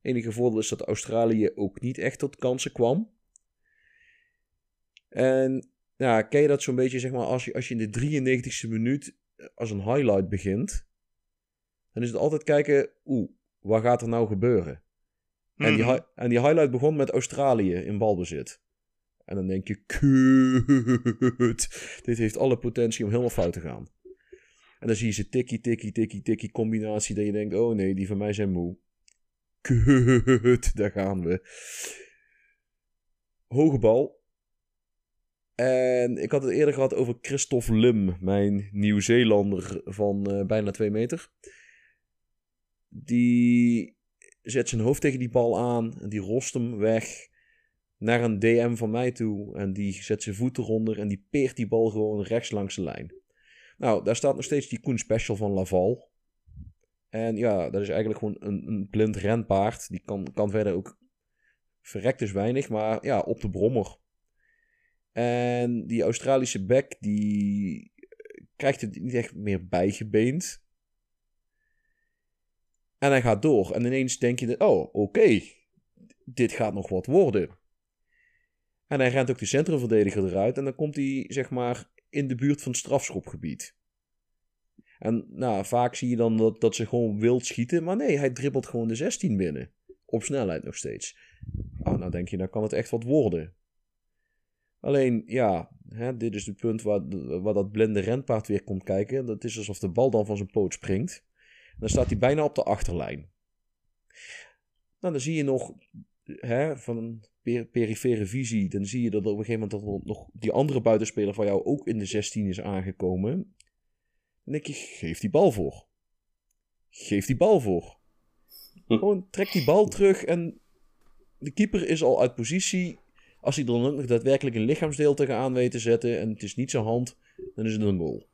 Enige voordeel is dat Australië ook niet echt tot kansen kwam. En ja, ken je dat zo'n beetje, zeg maar, als je, als je in de 93ste minuut eh, als een highlight begint, dan is het altijd kijken, oeh, wat gaat er nou gebeuren? En, die, Mhm. en die highlight begon met Australië in balbezit. En dan denk je, kut, dit heeft alle potentie om helemaal fout te gaan. En dan zie je ze tikkie, tikkie, tikkie, tikkie combinatie, dat je denkt, oh nee, die van mij zijn moe. Kut, daar gaan we. Hoge bal. En ik had het eerder gehad over Christophe Lim, mijn Nieuw-Zeelander van eh, bijna 2 meter. Die zet zijn hoofd tegen die bal aan en die rost hem weg naar een DM van mij toe. En die zet zijn voet eronder en die peert die bal gewoon rechts langs de lijn. Nou, daar staat nog steeds die Koen Special van Laval. En ja, dat is eigenlijk gewoon een, een blind renpaard. Die kan, kan verder ook verrekt dus weinig, maar ja, op de brommer. En die Australische back, die krijgt het niet echt meer bijgebeend. En hij gaat door. En ineens denk je, oh, oké, dit gaat nog wat worden. En hij rent ook de centrumverdediger eruit. En dan komt hij, zeg maar, in de buurt van het strafschopgebied. En nou, vaak zie je dan dat, dat ze gewoon wild schieten. Maar nee, hij dribbelt gewoon de 16 binnen. Op snelheid nog steeds. Oh, nou denk je, dan kan het echt wat worden. Alleen, ja, hè, dit is het punt waar, waar dat blinde renpaard weer komt kijken. Dat is alsof de bal dan van zijn poot springt. Dan staat hij bijna op de achterlijn. Nou, dan zie je nog hè, van per perifere visie. Dan zie je dat op een gegeven moment dat nog die andere buitenspeler van jou ook in de 16 is aangekomen. Dan denk je, geef die bal voor. Geef die bal voor. Gewoon trek die bal terug en de keeper is al uit positie. Als hij dan ook nog daadwerkelijk een lichaamsdeel tegenaan weet te zetten en het is niet zijn hand, dan is het een goal.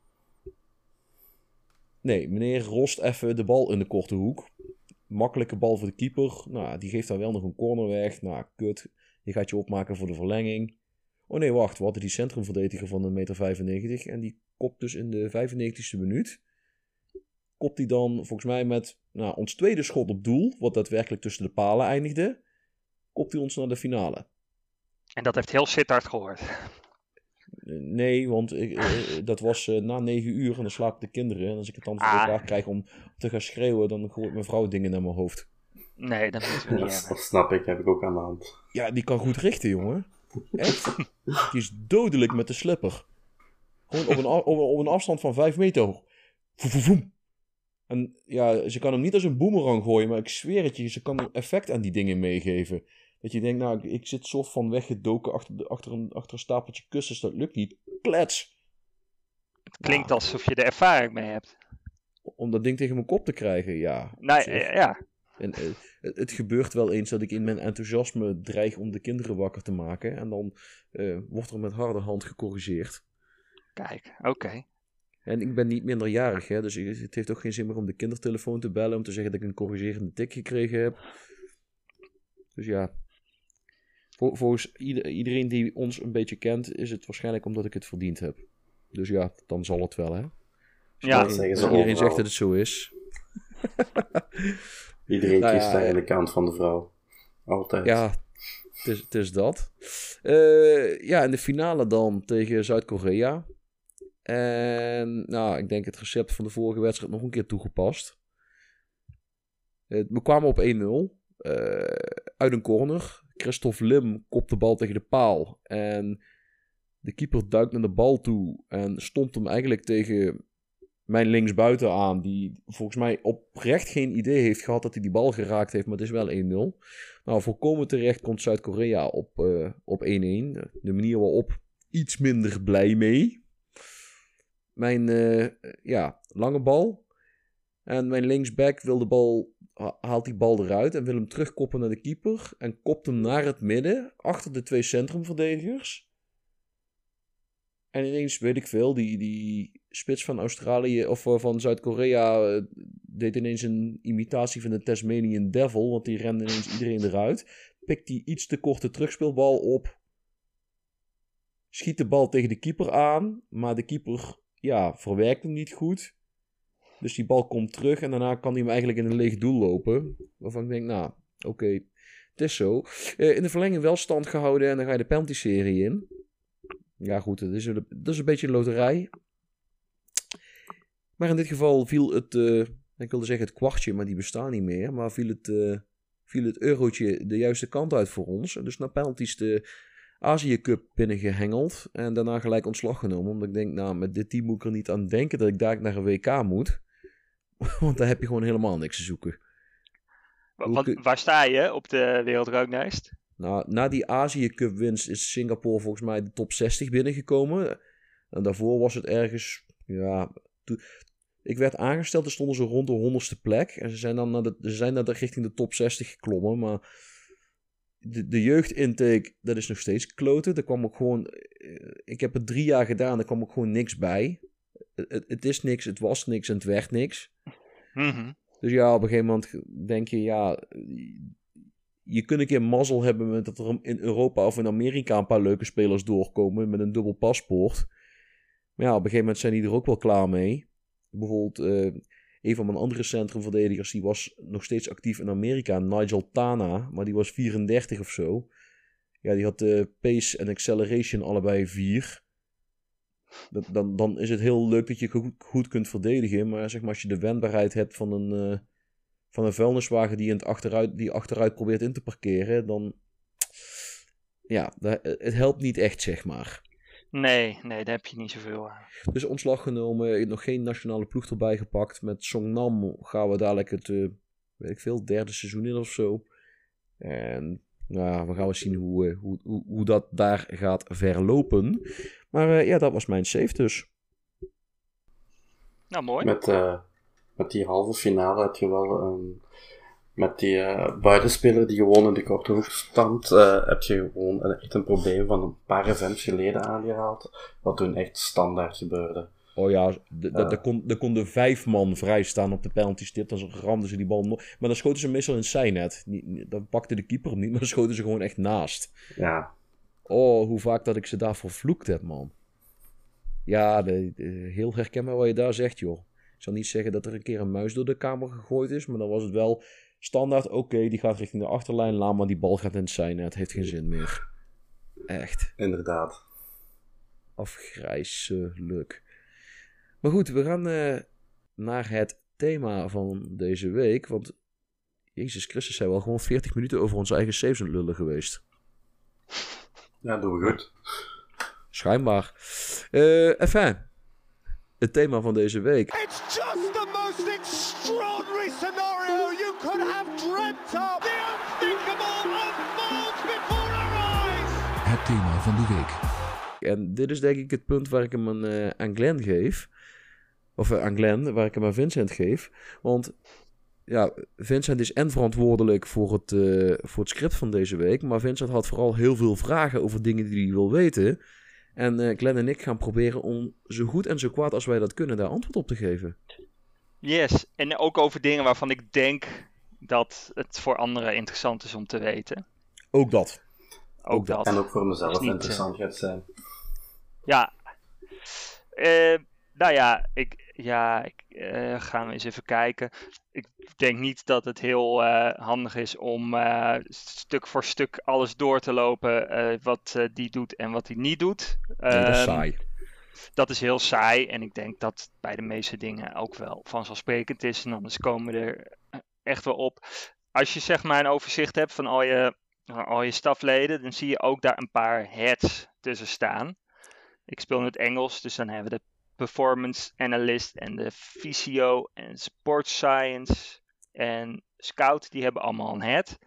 Nee, meneer rost even de bal in de korte hoek. Makkelijke bal voor de keeper. Nou, die geeft dan wel nog een corner weg. Nou, kut. Je gaat je opmaken voor de verlenging. Oh nee, wacht. We hadden die centrumverdediger van 1,95 meter. En die kopt dus in de 95ste minuut. Kopt hij dan volgens mij met nou, ons tweede schot op doel. Wat daadwerkelijk tussen de palen eindigde. Kopt hij ons naar de finale. En dat heeft heel Sittard gehoord. nee, want ik, eh, dat was eh, na negen uur en dan slapen de kinderen. En als ik het dan voor Ah. elkaar krijg om te gaan schreeuwen, dan gooit mijn vrouw dingen naar mijn hoofd. Nee, dat moeten we niet Dat, snap ik, heb ik ook aan de hand. Ja, die kan goed richten, jongen. Echt. Die is dodelijk met de slipper. Gewoon op een, op, een- op een afstand van 5 meter. Voem, voem, voem. En ja, ze kan hem niet als een boemerang gooien, maar ik zweer het je, ze kan een effect aan die dingen meegeven. Dat je denkt, nou, ik, ik zit soort van weggedoken achter, de, achter, een, achter een stapeltje kussens, dat lukt niet. Klets! Het klinkt alsof je er ervaring mee hebt. Om dat ding tegen mijn kop te krijgen, ja. Nee, Zeg. eh, ja. En, eh, het, gebeurt wel eens dat ik in mijn enthousiasme dreig om de kinderen wakker te maken. En dan eh, wordt er met harde hand gecorrigeerd. Kijk, oké. En ik ben niet minderjarig, hè, dus het heeft ook geen zin meer om de kindertelefoon te bellen om te zeggen dat ik een corrigerende tik gekregen heb. Dus ja, Vol- volgens ieder- iedereen die ons een beetje kent, is het waarschijnlijk omdat ik het verdiend heb. Dus ja, dan zal het wel, hè. Ja. iedereen, zeggen ze iedereen overal. zegt dat het zo is. [laughs] Iedereen Nou kiest ja, daar ja. aan de kant van de vrouw. Altijd. Ja, het is, het is dat. Eh, ja, in de finale dan tegen Zuid-Korea. En nou, ik denk het recept van de vorige wedstrijd nog een keer toegepast. We kwamen op 1-0. eh, uit een corner. Christophe Lim kopt de bal tegen de paal. En de keeper duikt naar de bal toe. En stompt hem eigenlijk tegen mijn linksbuiten aan. Die volgens mij oprecht geen idee heeft gehad dat hij die bal geraakt heeft. Maar het is wel 1-0. Nou, volkomen terecht komt Zuid-Korea op, eh, op 1-1. De manier waarop iets minder blij mee. Mijn eh, ja, lange bal. En mijn linksback wil de bal, haalt die bal eruit en wil hem terugkoppen naar de keeper. En kopt hem naar het midden, achter de twee centrumverdedigers. En ineens, weet ik veel, die, die spits van Australië of eh, van Zuid-Korea eh, deed ineens een imitatie van de Tasmanian Devil. Want die rende ineens iedereen eruit. Pikt die iets te korte terugspeelbal op. Schiet de bal tegen de keeper aan. Maar de keeper, ja, verwerkt hem niet goed. Dus die bal komt terug en daarna kan hij hem eigenlijk in een leeg doel lopen. Waarvan ik denk, nou, oké, het is zo. Eh, in de verlenging wel stand gehouden en dan ga je de penalty-serie in. Ja, goed, dat is, een- dat is een beetje een loterij. Maar in dit geval viel het, eh, ik wilde zeggen het kwartje, maar die bestaan niet meer. Maar viel het, eh, viel het eurotje de juiste kant uit voor ons. Dus naar penalties de Azië Cup binnengehengeld. En daarna gelijk ontslag genomen. Omdat ik denk, nou, met dit team moet ik er niet aan denken dat ik daar naar een WK moet. [laughs] Want daar heb je gewoon helemaal niks te zoeken. Wa- Hoe Want, kun- waar sta je op de wereldranglijst? Nou, na die Azië Cup winst is Singapore volgens mij de top 60 binnengekomen. En daarvoor was het ergens, ja, toen- ik werd aangesteld, er stonden ze rond de honderdste plek. En ze zijn dan naar de, ze zijn naar de, richting de top 60 geklommen, maar de, de jeugdintake, dat is nog steeds kloten. Er kwam ook gewoon, eh, ik heb het drie jaar gedaan, er kwam ook gewoon niks bij. Het, het, is niks, het was niks en het werd niks. Mhm. Dus ja, op een gegeven moment denk je, ja, je kunt een keer mazzel hebben met dat er in Europa of in Amerika een paar leuke spelers doorkomen met een dubbel paspoort. Maar ja, op een gegeven moment zijn die er ook wel klaar mee. Bijvoorbeeld, eh, een van mijn andere centrumverdedigers, die was nog steeds actief in Amerika, Nigel Tana, maar die was 34 of zo. Ja, die had de pace en acceleration allebei 4. Dat, dan, dan is het heel leuk dat je goed, goed kunt verdedigen. Maar zeg maar, als je de wendbaarheid hebt van een, eh, van een vuilniswagen die, in het achteruit, die achteruit probeert in te parkeren, dan. Ja, dat- het helpt niet echt, zeg maar. Nee, nee, daar heb je niet zoveel aan. Dus ontslag genomen, nog geen nationale ploeg erbij gepakt. Met Songnam gaan we dadelijk het, eh, weet ik veel, derde seizoen in of zo. En nou, ja, we gaan wel zien hoe, eh, hoe, hoe, hoe dat daar gaat verlopen. Maar eh, ja, dat was mijn save dus. Nou, mooi. Met, eh, met die halve finale heb je wel een. Met die eh, buitenspeler die gewoon in de korte hoek stond, eh, heb je gewoon een, echt een probleem van een paar events geleden aangehaald. Wat toen echt standaard gebeurde. Oh ja, d- d- Ja. er kon- konden vijf man vrij staan op de penalty stip. Dan ramden ze die bal nog. Maar dan schoten ze meestal in het zijnet. Dan pakte de keeper hem niet, [laughs] maar dan schoten ze gewoon echt naast. Ja, Oh, hoe vaak dat ik ze daarvoor vloekt heb, man. Ja, de, de- heel herkenbaar wat je daar zegt, joh. Ik zal niet zeggen dat er een keer een muis door de kamer gegooid is, maar dan was het wel standaard. Oké, die gaat richting de achterlijn, laat maar die bal gaat in het zijnet. Heeft geen zin meer. Echt. inderdaad. afgrijzelijk. Maar goed, we gaan eh, naar het thema van deze week. Want Jezus Christus zijn we al gewoon 40 minuten over onze eigen saves lullen geweest. Ja, doen we goed. Schijnbaar. Eh enfin, het thema van deze week. It's just the most extraordinary scenario you could have dreamt of. The unthinkable unfolds before our eyes. Het thema van de week. En dit is denk ik het punt waar ik hem aan, eh, aan Glenn geef. Of eh, aan Glenn, waar ik hem aan Vincent geef. Want ja, Vincent is en verantwoordelijk voor het, eh, voor het script van deze week. Maar Vincent had vooral heel veel vragen over dingen die hij wil weten. En eh, Glenn en ik gaan proberen om zo goed en zo kwaad als wij dat kunnen daar antwoord op te geven. Yes, en ook over dingen waarvan ik denk dat het voor anderen interessant is om te weten. Ook dat. Ook, Ook dat. En ook voor mezelf niet, interessant gaat zijn. Ja. Eh, nou ja, ik, ja, ik, eh, gaan we eens even kijken. Ik denk niet dat het heel eh, handig is om eh, stuk voor stuk alles door te lopen wat die doet en wat hij niet doet. Dat is Ehm, saai. dat is heel saai en ik denk dat bij de meeste dingen ook wel vanzelfsprekend is. En anders komen we er echt wel op. Als je zeg maar een overzicht hebt van al je, al je stafleden, dan zie je ook daar een paar heads tussen staan. Ik speel in het Engels, dus dan hebben we de performance analyst en de physio en sports science en scout, die hebben allemaal een head.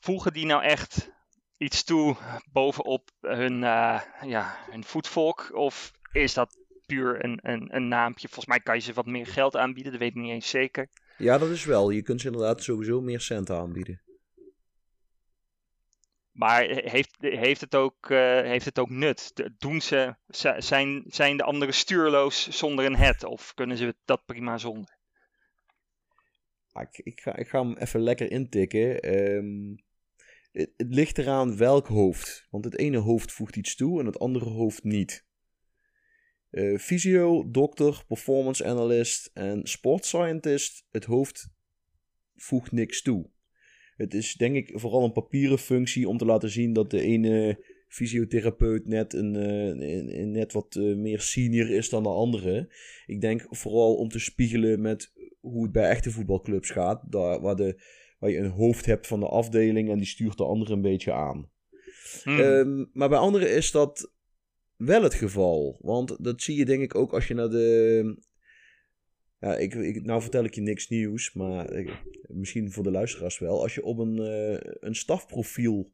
Voegen die nou echt iets toe bovenop hun, eh, ja, hun voetvolk? Of is dat puur een, een, een naampje? Volgens mij kan je ze wat meer geld aanbieden, dat weet ik niet eens zeker. Ja, dat is wel. Je kunt ze inderdaad sowieso meer centen aanbieden. Maar heeft, heeft, het, ook, eh, heeft het ook nut? Doen ze, zi- zijn, zijn de anderen stuurloos zonder een head? Of kunnen ze dat prima zonder? Ik, ik, ga, ik ga hem even lekker intikken. Ehm, het, ligt eraan welk hoofd. Want het ene hoofd voegt iets toe en het andere hoofd niet. Fysio, dokter, performance analyst en sport scientist. Het hoofd voegt niks toe. Het is denk ik vooral een papieren functie om te laten zien dat de ene fysiotherapeut net, een, eh, een- een net wat eh, meer senior is dan de andere. Ik denk vooral om te spiegelen met hoe het bij echte voetbalclubs gaat. Daar, waar, de, waar je een hoofd hebt van de afdeling en die stuurt de andere een beetje aan. Hmm. Ehm, maar bij anderen is dat wel het geval. Want dat zie je denk ik ook als je naar de... Ja, ik, nou vertel ik je niks nieuws, maar eh, misschien voor de luisteraars wel. Als je op een, eh, een stafprofiel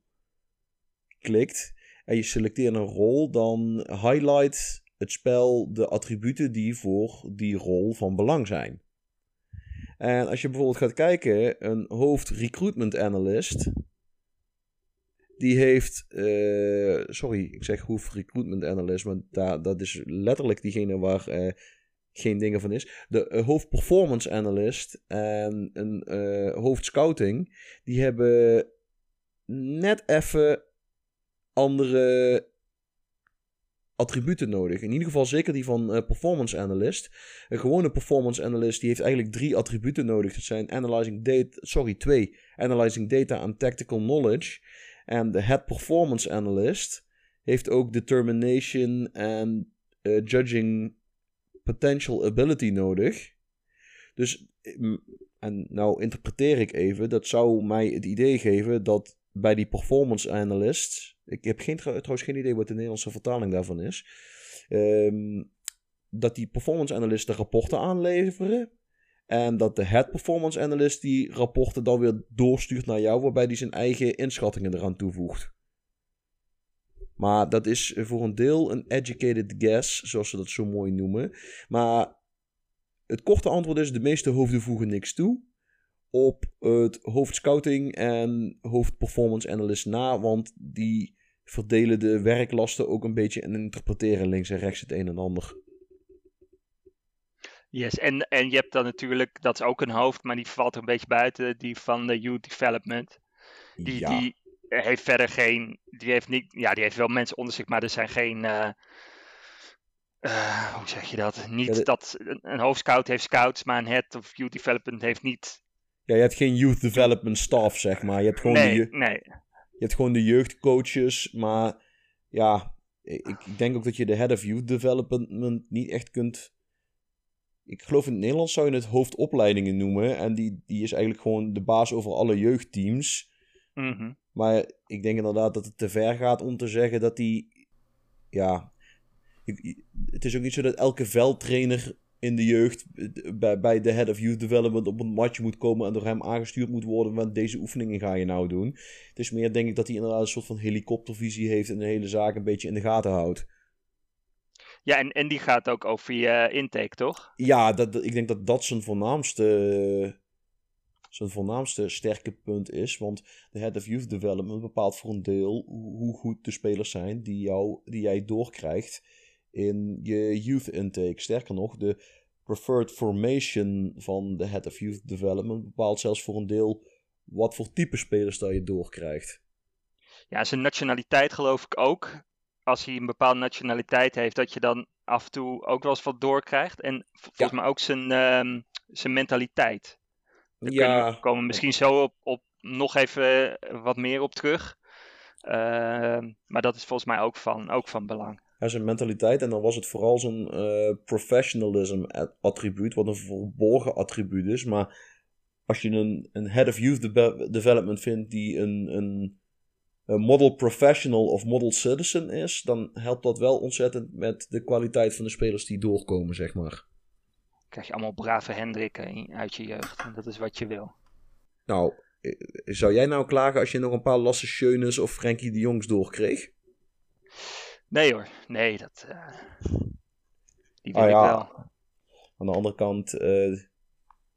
klikt en je selecteert een rol, dan highlight het spel de attributen die voor die rol van belang zijn. En als je bijvoorbeeld gaat kijken, een hoofd recruitment analyst, die heeft, eh, sorry, ik zeg hoofd recruitment analyst, maar daar, dat is letterlijk diegene waar geen dingen van is. De eh, hoofd performance analyst en een eh, hoofd scouting, die hebben net even andere attributen nodig. In ieder geval zeker die van eh, performance analyst. Een gewone performance analyst die heeft eigenlijk drie attributen nodig. Dat zijn analyzing data, sorry, twee. Analyzing data en tactical knowledge. En de head performance analyst heeft ook determination en judging potential ability nodig. Dus, en nou interpreteer ik even, dat zou mij het idee geven dat bij die performance analyst, ik heb geen, trouw- trouwens geen idee wat de Nederlandse vertaling daarvan is, ehm, dat die performance analyst de rapporten aanleveren. En dat de head performance analyst die rapporten dan weer doorstuurt naar jou, waarbij die zijn eigen inschattingen eraan toevoegt. Maar dat is voor een deel een educated guess, zoals ze dat zo mooi noemen. Maar het korte antwoord is: de meeste hoofden voegen niks toe op het hoofd scouting en hoofd performance analyst na, want die verdelen de werklasten ook een beetje en interpreteren links en rechts het een en ander. Yes, en, en je hebt dan natuurlijk, dat is ook een hoofd, maar die valt er een beetje buiten, die van de youth development. Die, ja. die heeft verder geen, die heeft niet, ja, die heeft wel mensen onder zich, maar er zijn geen, eh, eh, hoe zeg je dat? Niet Ja, de- dat een, een hoofdscout heeft scouts, maar een head of youth development heeft niet. ja, je hebt geen youth development staff, zeg maar. Je hebt gewoon, de, Nee, je, nee. je hebt gewoon de jeugdcoaches, maar ja, ik, ik denk ook dat je de Head of Youth Development niet echt kunt... Ik geloof in het Nederlands zou je het hoofdopleidingen noemen. En die, die is eigenlijk gewoon de baas over alle jeugdteams. Mhm. Maar ik denk inderdaad dat het te ver gaat om te zeggen dat die... Ja, ik- het is ook niet zo dat elke veldtrainer in de jeugd bij, bij de Head of Youth Development op een matje moet komen en door hem aangestuurd moet worden. Want deze oefeningen ga je nou doen. Het is meer denk ik dat hij inderdaad een soort van helikoptervisie heeft en de hele zaak een beetje in de gaten houdt. Ja, en, en die gaat ook over je intake, toch? Ja, dat, dat- ik denk dat dat zijn voornaamste, zijn voornaamste sterke punt is. Want de Head of Youth Development bepaalt voor een deel hoe, goed de spelers zijn die, jou, die jij doorkrijgt in je youth intake. Sterker nog, de preferred formation van de Head of Youth Development bepaalt zelfs voor een deel wat voor type spelers dat je doorkrijgt. Ja, zijn nationaliteit geloof ik ook. Als hij een bepaalde nationaliteit heeft, dat je dan af en toe ook wel eens wat doorkrijgt. En volgens mij ook zijn, ehm, zijn mentaliteit. Daar kunnen we komen misschien zo op, op nog even eh, wat meer op terug. Ehm, maar dat is volgens mij ook van, ook van belang. Ja, zijn mentaliteit. En dan was het vooral zijn eh, professionalism attribuut, wat een verborgen attribuut is. Maar als je een, een head of youth de- development vindt die een, een, een model professional of model citizen is, dan helpt dat wel ontzettend met de kwaliteit van de spelers die doorkomen, zeg maar. Krijg je allemaal brave Hendrikken uit je jeugd. En dat is wat je wil. Nou, eh, zou jij nou klagen als je nog een paar Lasse Schönes of Frenkie de Jongs doorkreeg? Nee hoor, nee, dat. eh, die wil Ah, ik ja. wel. Aan de andere kant, eh,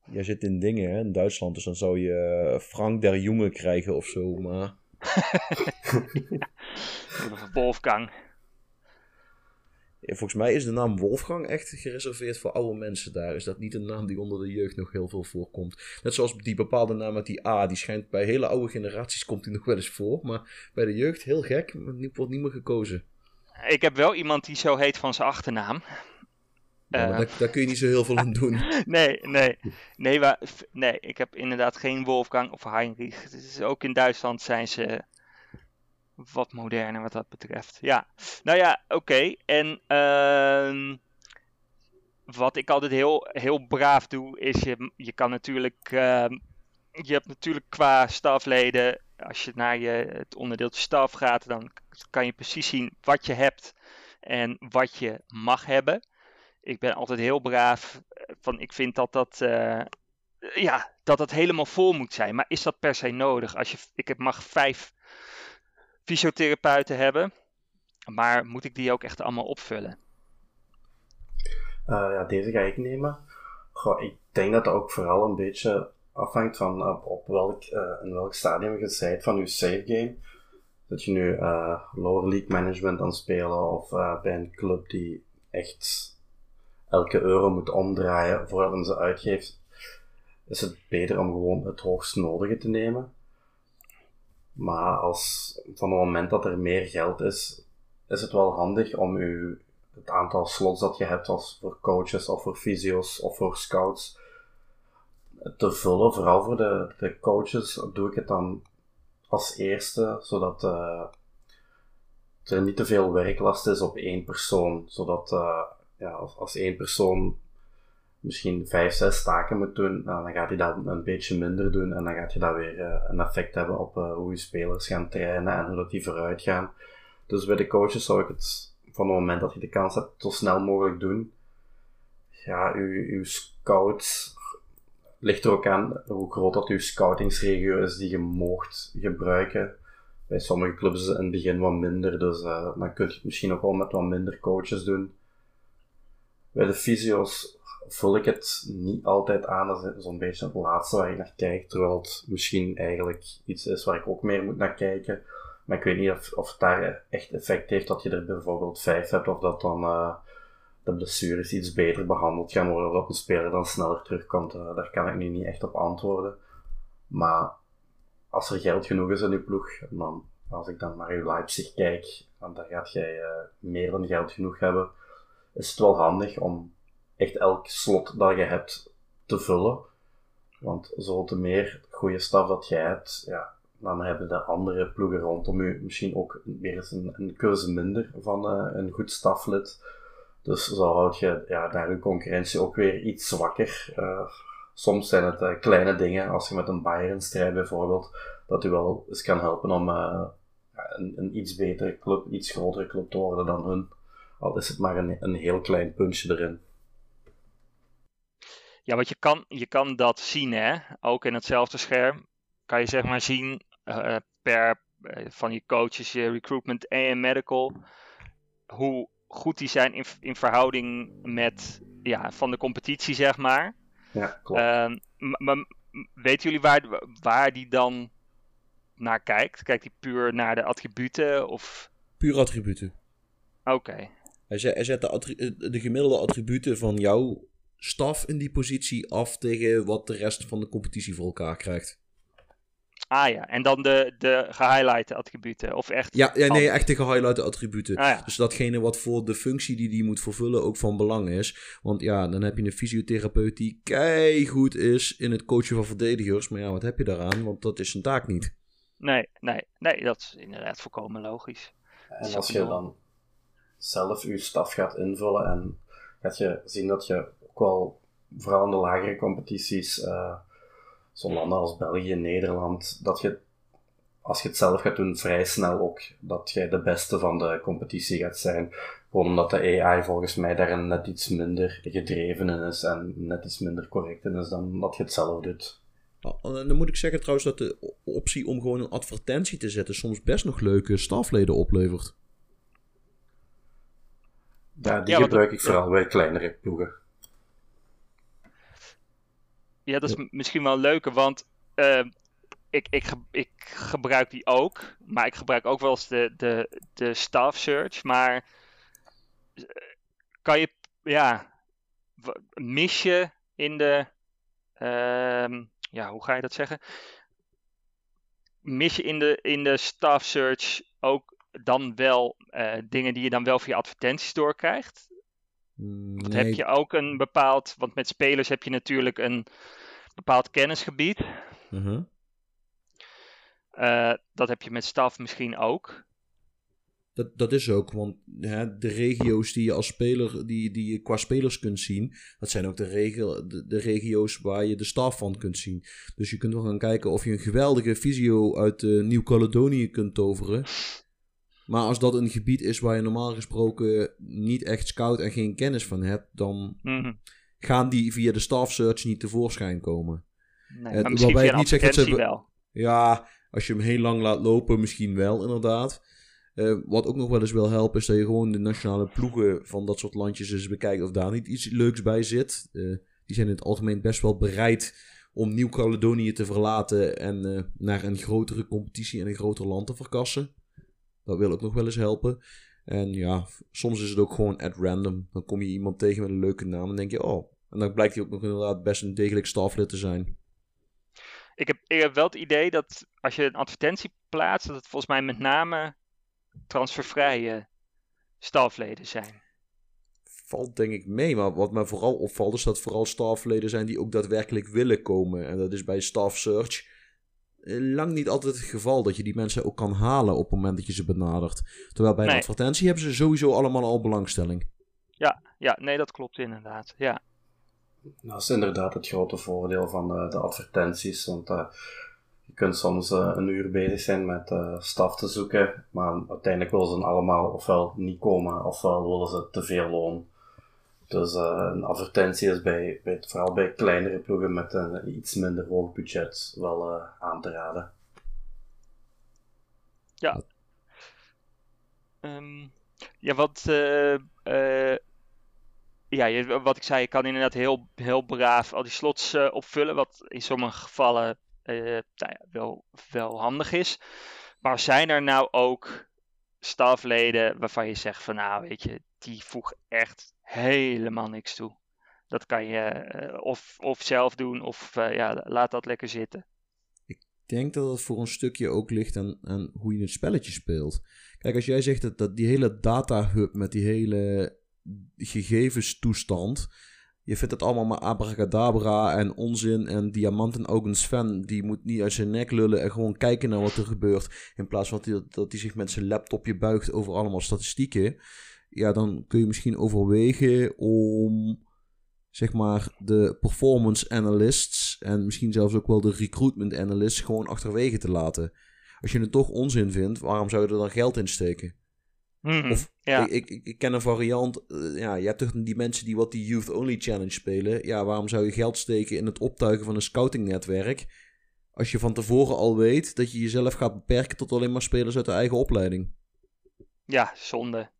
jij zit in dingen hè, in Duitsland, dus dan zou je Frank der Jonge krijgen of zo. Maar [laughs] Of Wolfgang. Volgens mij is de naam Wolfgang echt gereserveerd voor oude mensen daar. Is dat niet een naam die onder de jeugd nog heel veel voorkomt? Net zoals die bepaalde naam met die A, die schijnt bij hele oude generaties komt die nog wel eens voor. Maar bij de jeugd heel gek, wordt niet meer gekozen. Ik heb wel iemand die zo heet van zijn achternaam. Ja, maar Eh. daar, daar kun je niet zo heel veel aan doen. [laughs] Nee, nee. Nee, nee, ik heb inderdaad geen Wolfgang of Heinrich. Ook in Duitsland zijn ze wat moderner wat dat betreft. Ja, nou ja, oké. En ehm, wat ik altijd heel, heel braaf doe, is je, je kan natuurlijk, ehm, je hebt natuurlijk qua stafleden, als je naar je, het onderdeeltje staf gaat, dan kan je precies zien wat je hebt en wat je mag hebben. Ik ben altijd heel braaf van ik vind dat dat, eh, ja, dat dat helemaal vol moet zijn. Maar is dat per se nodig? Als je, ik heb, mag vijf fysiotherapeuten hebben, maar moet ik die ook echt allemaal opvullen? Eh, ja, deze ga ik nemen. Ik denk dat dat ook vooral een beetje afhangt van op, op welk, eh, in welk stadium je bent van je save game. Dat je nu eh, lower league management aan het spelen of eh, bij een club die echt elke euro moet omdraaien voordat men ze uitgeeft, is het beter om gewoon het hoogst nodige te nemen. Maar als, van het moment dat er meer geld is, is het wel handig om u het aantal slots dat je hebt als voor coaches of voor fysio's of voor scouts te vullen. Vooral voor de, de coaches doe ik het dan als eerste, zodat eh, er niet te veel werklast is op één persoon. Zodat eh, ja, als, als één persoon misschien vijf, zes taken moet doen, dan gaat hij dat een beetje minder doen en dan gaat je dat weer eh, een effect hebben op eh, hoe je spelers gaan trainen en hoe dat die vooruit gaan. Dus bij de coaches zou ik het van het moment dat je de kans hebt zo snel mogelijk doen. Ja, uw scouts ligt er ook aan hoe groot dat uw scoutingsregio is die je moogt gebruiken. Bij sommige clubs is het in het begin wat minder, dus eh, dan kun je het misschien ook wel met wat minder coaches doen. Bij de fysio's vul ik het niet altijd aan, is zo'n beetje het laatste waar ik naar kijk, terwijl het misschien eigenlijk iets is waar ik ook meer moet naar kijken. Maar ik weet niet of, of het daar echt effect heeft dat je er bijvoorbeeld vijf hebt, of dat dan eh, de blessures iets beter behandeld gaan worden, of dat een speler dan sneller terugkomt. Eh, daar kan ik nu niet echt op antwoorden. Maar als er geld genoeg is in je ploeg, dan, als ik dan naar je Leipzig kijk, dan gaat jij eh, meer dan geld genoeg hebben, is het wel handig om echt elk slot dat je hebt te vullen. Want zo te meer goede staf dat jij hebt, ja, dan hebben de andere ploegen rondom u misschien ook weer eens een, een keuze minder van uh, een goed staflid. Dus zo houd je ja, daar uw concurrentie ook weer iets zwakker. Uh, soms zijn het uh, kleine dingen, als je met een Bayern strijdt bijvoorbeeld, dat u wel eens kan helpen om een, een, iets betere club, iets grotere club te worden dan hun. Al is het maar een, een heel klein puntje erin. Ja, want je kan, je kan dat zien, hè? Ook in hetzelfde scherm kan je zeg maar zien uh, per uh, van je coaches, je recruitment en je medical, hoe goed die zijn in, in verhouding met ja, van de competitie, zeg maar. Ja, klopt. Uh, maar weten jullie waar, waar die dan naar kijkt? Kijkt hij puur naar de attributen of... Puur attributen. Oké. Okay. Hij zet, hij zet de, de, gemiddelde attributen van jouw staf in die positie af tegen wat de rest van de competitie voor elkaar krijgt. Ah ja, en dan de, de gehighlighte attributen, of echt? Ja, ja nee, echt de gehighlighte attributen. Ah, ja. Dus datgene wat voor de functie die die moet vervullen ook van belang is. Want ja, dan heb je een fysiotherapeut die keigoed is in het coachen van verdedigers. Maar ja, wat heb je daaraan? Want dat is zijn taak niet. Nee, nee, nee, dat is inderdaad volkomen logisch. En als je dan zelf je staf gaat invullen en gaat je zien dat je ook wel, vooral in de lagere competities, uh, zo'n landen als België, Nederland, dat je, als je het zelf gaat doen, vrij snel ook dat jij de beste van de competitie gaat zijn. Gewoon omdat de AI volgens mij daar net iets minder gedreven in is en net iets minder correct in is dan dat je het zelf doet. Dan moet ik zeggen trouwens dat de optie om gewoon een advertentie te zetten soms best nog leuke stafleden oplevert. Ja, die gebruik ik vooral bij kleinere ploegen. Ja, dat is misschien wel leuker, want uh, ik, ik, ik gebruik die ook. Maar ik gebruik ook wel eens de, de, de staff search. Maar eh, kan je, ja, mis je in de, uh, ja, hoe ga je dat zeggen? Mis je in de, in de staff search ook dan wel uh, dingen die je dan wel via advertenties doorkrijgt? Nee. heb je ook een bepaald, want met spelers heb je natuurlijk een bepaald kennisgebied. Uh -huh. uh, dat heb je met staf misschien ook. Dat, dat is ook, want hè, de regio's die je als speler, die, die je qua spelers kunt zien, dat zijn ook de, regio, de, de, regio's waar je de staf van kunt zien. Dus je kunt wel gaan kijken of je een geweldige visio uit uh, Nieuw-Caledonië kunt toveren. Maar als dat een gebied is waar je normaal gesproken niet echt scout en geen kennis van hebt, dan mm -hmm. gaan die via de staff search niet tevoorschijn komen. Nee, uh, misschien waarbij ik niet zeg dat ze wel. Ja, als je hem heel lang laat lopen, misschien wel inderdaad. Uh, wat ook nog wel eens wil helpen, is dat je gewoon de nationale ploegen van dat soort landjes eens bekijkt of daar niet iets leuks bij zit. Uh, die zijn in het algemeen best wel bereid om Nieuw-Caledonië te verlaten en uh, naar een grotere competitie en een groter land te verkassen. Dat wil ook nog wel eens helpen. En ja, soms is het ook gewoon at random. Dan kom je iemand tegen met een leuke naam en denk je, oh. En dan blijkt hij ook nog inderdaad best een degelijk staflid te zijn. Ik heb, ik heb wel het idee dat als je een advertentie plaatst, dat het volgens mij met name transfervrije stafleden zijn. Valt denk ik mee, maar wat mij vooral opvalt is dat vooral stafleden zijn die ook daadwerkelijk willen komen. En dat is bij Staff Search lang niet altijd het geval dat je die mensen ook kan halen op het moment dat je ze benadert. Terwijl bij een advertentie hebben ze sowieso allemaal al belangstelling. Ja, ja, nee, dat klopt inderdaad. Ja. Dat is inderdaad het grote voordeel van de, de advertenties. Want uh, je kunt soms uh, een uur bezig zijn met uh, staf te zoeken, maar uiteindelijk willen ze allemaal ofwel niet komen, ofwel willen ze te veel loon. Dus uh, een advertentie is bij, bij, vooral bij kleinere ploegen met een iets minder hoog budget wel aan te raden. Ja. Um, ja, wat, ja, je, wat ik zei, je kan inderdaad heel, heel braaf al die slots opvullen, wat in sommige gevallen nou ja, wel, wel handig is. Maar zijn er nou ook stafleden waarvan je zegt van nou weet je, die voegen echt helemaal niks toe. Dat kan je uh, of, of zelf doen of uh, ja, laat dat lekker zitten. Ik denk dat het voor een stukje ook ligt aan, aan hoe je het spelletje speelt. Kijk, als jij zegt dat, dat die hele data hub met die hele gegevenstoestand je vindt het allemaal maar abracadabra en onzin. En diamanten Sven, die moet niet uit zijn nek lullen en gewoon kijken naar wat er gebeurt. In plaats van dat hij, dat hij zich met zijn laptopje buigt over allemaal statistieken. Ja, dan kun je misschien overwegen om zeg maar de performance analysts en misschien zelfs ook wel de recruitment analysts gewoon achterwege te laten. Als je het toch onzin vindt, waarom zou je er dan geld in steken? Mhm, Of ja. ik, ik, ik ken een variant. eh, ja, je hebt toch die mensen die wat die Youth Only Challenge spelen. Ja, waarom zou je geld steken in het optuigen van een scoutingnetwerk? Als je van tevoren al weet dat je jezelf gaat beperken tot alleen maar spelers uit de eigen opleiding. ja, zonde.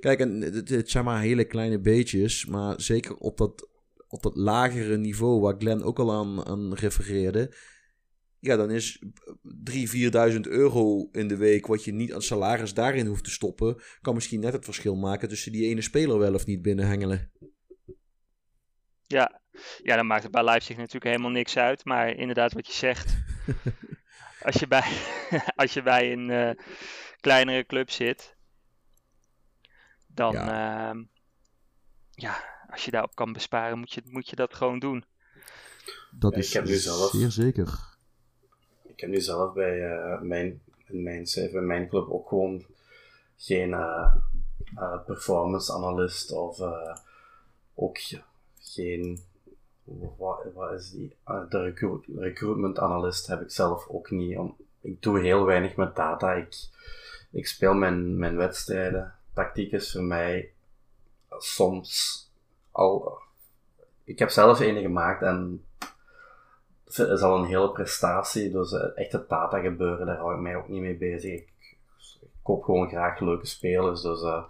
Kijk, en het, het zijn maar hele kleine beetjes. Maar zeker op dat, op dat lagere niveau waar Glenn ook al aan, aan refereerde. Ja, dan is 3.000, 4.000 euro in de week wat je niet aan salaris daarin hoeft te stoppen. Kan misschien net het verschil maken tussen die ene speler wel of niet binnenhengelen. Ja. ja, dan maakt het bij Leipzig natuurlijk helemaal niks uit. Maar inderdaad, wat je zegt. [laughs] als, je bij, [laughs] als je bij een eh, kleinere club zit. Dan, ja. ja, als je daarop kan besparen, moet je, moet je dat gewoon doen. Dat Ja, is ik heb nu zelf- zeer zeker. Ik heb nu zelf bij eh, mijn, mijn mijn club ook gewoon geen eh, eh, performance analyst of eh, ook ge- geen, wat, wat is die, Eh, de recruit, recruitment analyst heb ik zelf ook niet. Om, ik doe heel weinig met data. Ik, ik speel mijn, mijn wedstrijden. Tactiek is voor mij soms al. Ik heb zelf een gemaakt en het is al een hele prestatie. Dus eh, echt het data gebeuren, daar hou ik mij ook niet mee bezig. Ik, koop gewoon graag leuke spelers. Dus eh,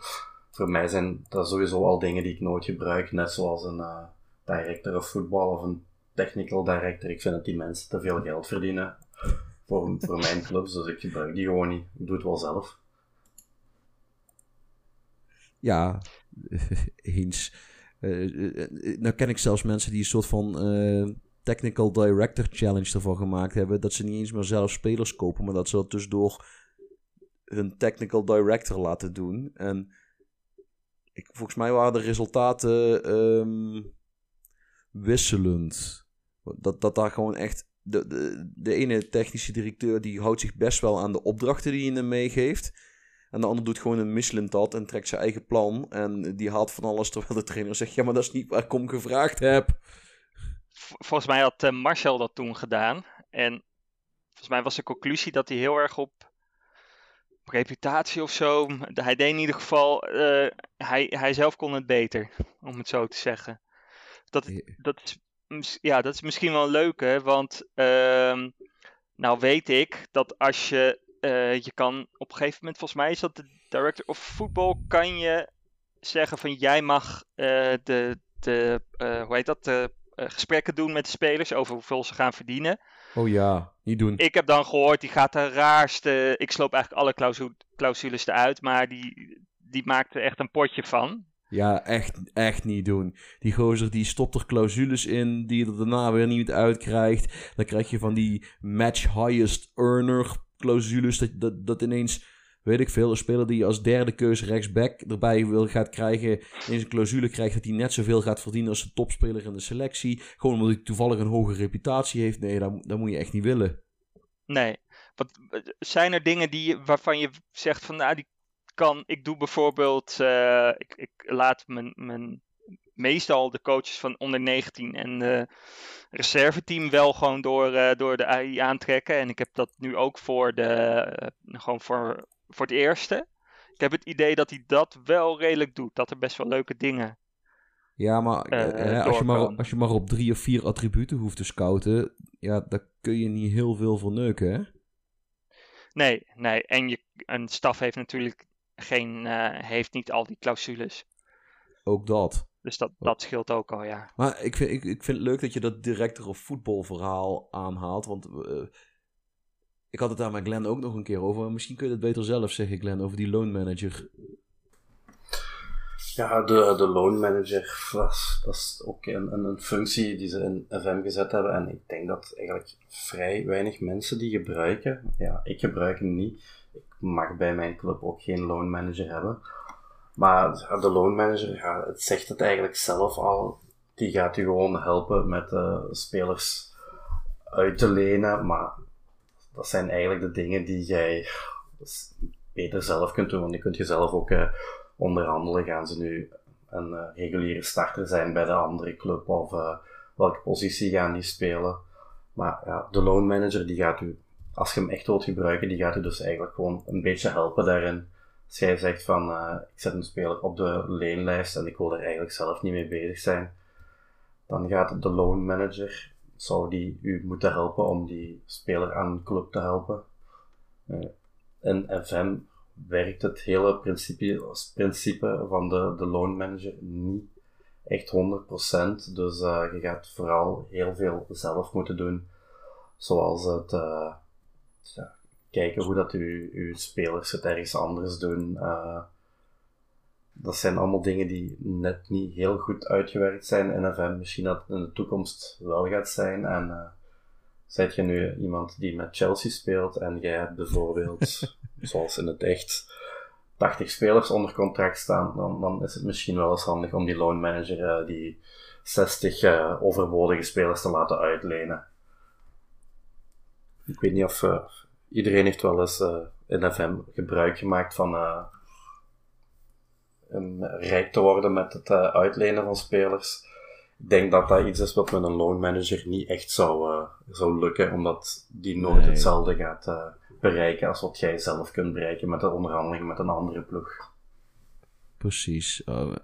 voor mij zijn dat sowieso al dingen die ik nooit gebruik. Net zoals een eh, director of voetbal of een technical director. Ik vind dat die mensen te veel geld verdienen voor, voor mijn clubs. Dus ik gebruik die gewoon niet. Ik doe het wel zelf. Ja, [laughs] eens. Eh, eh, eh, nou ken ik zelfs mensen die een soort van Technical Director Challenge ervan gemaakt hebben. Dat ze niet eens meer zelf spelers kopen, maar dat ze dat dus door hun Technical Director laten doen. En ik, volgens mij waren de resultaten ehm, wisselend. Dat, dat daar gewoon echt... De, de, de ene technische directeur die houdt zich best wel aan de opdrachten die je hem meegeeft. En de ander doet gewoon een Michelin-tat en trekt zijn eigen plan. En die haalt van alles terwijl de trainer zegt... Ja, maar dat is niet waar ik om gevraagd heb. Volgens mij had eh, Marcel dat toen gedaan. En volgens mij was de conclusie dat hij heel erg op op reputatie of zo. Hij deed in ieder geval. eh, hij, hij zelf kon het beter, om het zo te zeggen. Dat, dat, is, ja, dat is misschien wel een leuke, want. ehm, nou weet ik dat als je. Eh, je kan op een gegeven moment, volgens mij is dat de director of voetbal, kan je zeggen van jij mag eh, de, de eh, hoe heet dat, de, gesprekken doen met de spelers over hoeveel ze gaan verdienen. Oh ja, niet doen. Ik heb dan gehoord, die gaat de raarste. Ik sloop eigenlijk alle clausu- clausules eruit, maar die, die maakte echt een potje van. Ja, echt, echt niet doen. Die gozer die stopt er clausules in die je er daarna weer niet uitkrijgt. Dan krijg je van die match highest earner clausules. Dat, dat, dat ineens, weet ik veel, een speler die als derde keuze rechtsback erbij wil gaat krijgen. In zijn clausule krijgt dat hij net zoveel gaat verdienen als de topspeler in de selectie. Gewoon omdat hij toevallig een hoge reputatie heeft. Nee, dat, dat moet je echt niet willen. Nee. Wat, zijn er dingen die, waarvan je zegt van, nou, die kan. Ik doe bijvoorbeeld. eh, ik, ik laat mijn, mijn. Meestal de coaches van onder 19 en de reserveteam wel gewoon door, eh, door de AI aantrekken. En ik heb dat nu ook voor de. eh, gewoon voor, voor het eerste. Ik heb het idee dat hij dat wel redelijk doet. Dat er best wel leuke dingen. Ja, maar Eh, als, je maar, als je maar op drie of vier attributen hoeft te scouten, ja, daar kun je niet heel veel voor neuken, hè? Nee, nee. En je, een staf heeft natuurlijk geen. heeft niet al die clausules. Ook dat. Dus dat, dat scheelt ook al, ja. Maar ik vind, ik, ik vind het leuk dat je dat director of voetbalverhaal aanhaalt. Want eh, ik had het daar met Glenn ook nog een keer over. maar Misschien kun je het beter zelf zeggen, Glenn, over die loan manager. Ja, de, de loan manager was, was ook een, een, een functie die ze in FM gezet hebben. En ik denk dat eigenlijk vrij weinig mensen die gebruiken. Ja, ik gebruik hem niet. Ik mag bij mijn club ook geen loan manager hebben. Maar de loan manager, ja, het zegt het eigenlijk zelf al. Die gaat u gewoon helpen met uh, spelers uit te lenen. Maar dat zijn eigenlijk de dingen die jij beter zelf kunt doen. Want die kunt je zelf ook uh, onderhandelen. Gaan ze nu een uh, reguliere starter zijn bij de andere club? Of welke positie gaan die spelen? Maar ja, de loan manager die gaat u, als je hem echt wilt gebruiken, die gaat u dus eigenlijk gewoon een beetje helpen daarin. Als jij zegt van, uh, ik zet een speler op de leenlijst en ik wil er eigenlijk zelf niet mee bezig zijn, dan gaat de loan manager, zou die u moeten helpen om die speler aan een club te helpen. Uh, in FM werkt het hele principe, principe van de, de loan manager niet echt 100%. Dus uh, je gaat vooral heel veel zelf moeten doen. Zoals het kijken hoe dat u, uw spelers het ergens anders doen. Uh, dat zijn allemaal dingen die net niet heel goed uitgewerkt zijn in FM. Misschien dat het in de toekomst wel gaat zijn. En uh, zijt je nu iemand die met Chelsea speelt en jij hebt bijvoorbeeld, [laughs] zoals in het echt, 80 spelers onder contract staan, dan, dan is het misschien wel eens handig om die loan manager uh, die 60 uh, overbodige spelers te laten uitlenen. Ik weet niet of uh, iedereen heeft wel eens in FM gebruik gemaakt van um, rijk te worden met het uitlenen van spelers. Ik denk dat dat iets is wat met een loan manager niet echt zou, zou lukken, omdat die nooit nee. hetzelfde gaat bereiken als wat jij zelf kunt bereiken met de onderhandeling met een andere ploeg. Precies. Uh,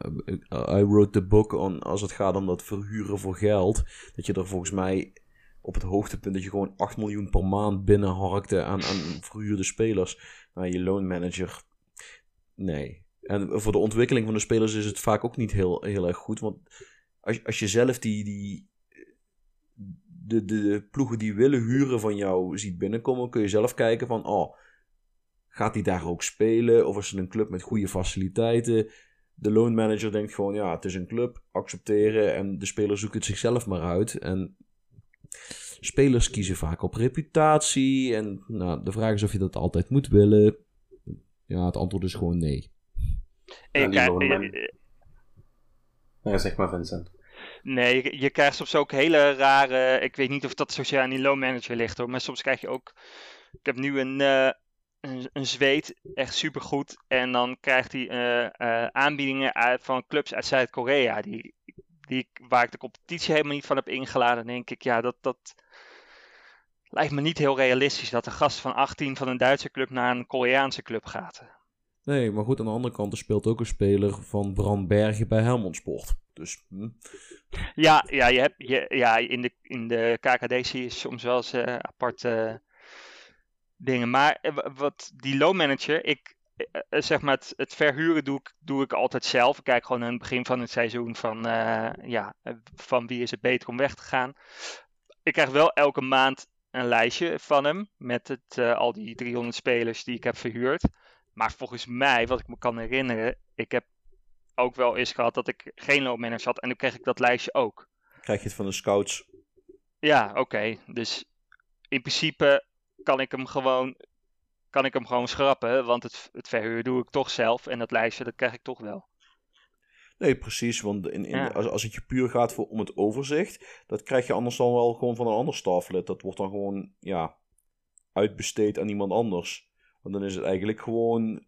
I wrote the book on als het gaat om dat verhuren voor geld. Dat je er volgens mij op het hoogtepunt dat je gewoon 8 miljoen per maand binnenharkte aan, aan verhuurde spelers. Nou, je loan manager. Nee. En voor de ontwikkeling van de spelers is het vaak ook niet heel, heel erg goed. Want als, als je zelf die, die, de, de, ploegen die willen huren van jou ziet binnenkomen, kun je zelf kijken van, oh, gaat hij daar ook spelen? Of is het een club met goede faciliteiten? De loan manager denkt gewoon, ja, het is een club, accepteren en de speler zoekt het zichzelf maar uit. En spelers kiezen vaak op reputatie en nou, de vraag is of je dat altijd moet willen. Ja, het antwoord is gewoon nee. En ja, ja, zeg maar Vincent. Nee, je, je, krijgt soms ook hele rare. Ik weet niet of dat sociaal aan die loan manager ligt hoor. Maar soms krijg je ook. Ik heb nu een, uh, een, een zweet, echt supergoed. En dan krijgt hij uh, uh, aanbiedingen uit, van clubs uit Zuid-Korea. Die, die, waar ik de competitie helemaal niet van heb ingeladen. Denk ik, ja, dat, dat lijkt me niet heel realistisch. Dat een gast van 18 van een Duitse club naar een Koreaanse club gaat. Nee, maar goed, aan de andere kant, er speelt ook een speler van Brandbergen bij Helmond Sport. Dus, hm. Ja, ja, je hebt, je, ja in, de, in de KKD zie je soms wel eens uh, aparte dingen. Maar uh, wat die loan manager, ik, zeg maar het, het, verhuren doe ik, doe ik altijd zelf. Ik kijk gewoon aan het begin van het seizoen van, ja, van wie is het beter om weg te gaan. Ik krijg wel elke maand een lijstje van hem met het, al die 300 spelers die ik heb verhuurd. Maar volgens mij, wat ik me kan herinneren, ik heb ook wel eens gehad dat ik geen loopmanager had en dan kreeg ik dat lijstje ook. Krijg je het van de scouts? Ja, oké. Dus in principe kan ik hem gewoon, kan ik hem gewoon schrappen, want het, het verhuur doe ik toch zelf en dat lijstje dat krijg ik toch wel. Nee, precies. Want in, in, als, als het je puur gaat voor, om het overzicht, dat krijg je anders dan wel gewoon van een ander staflid. Dat wordt dan gewoon, ja, uitbesteed aan iemand anders. Want dan is het eigenlijk gewoon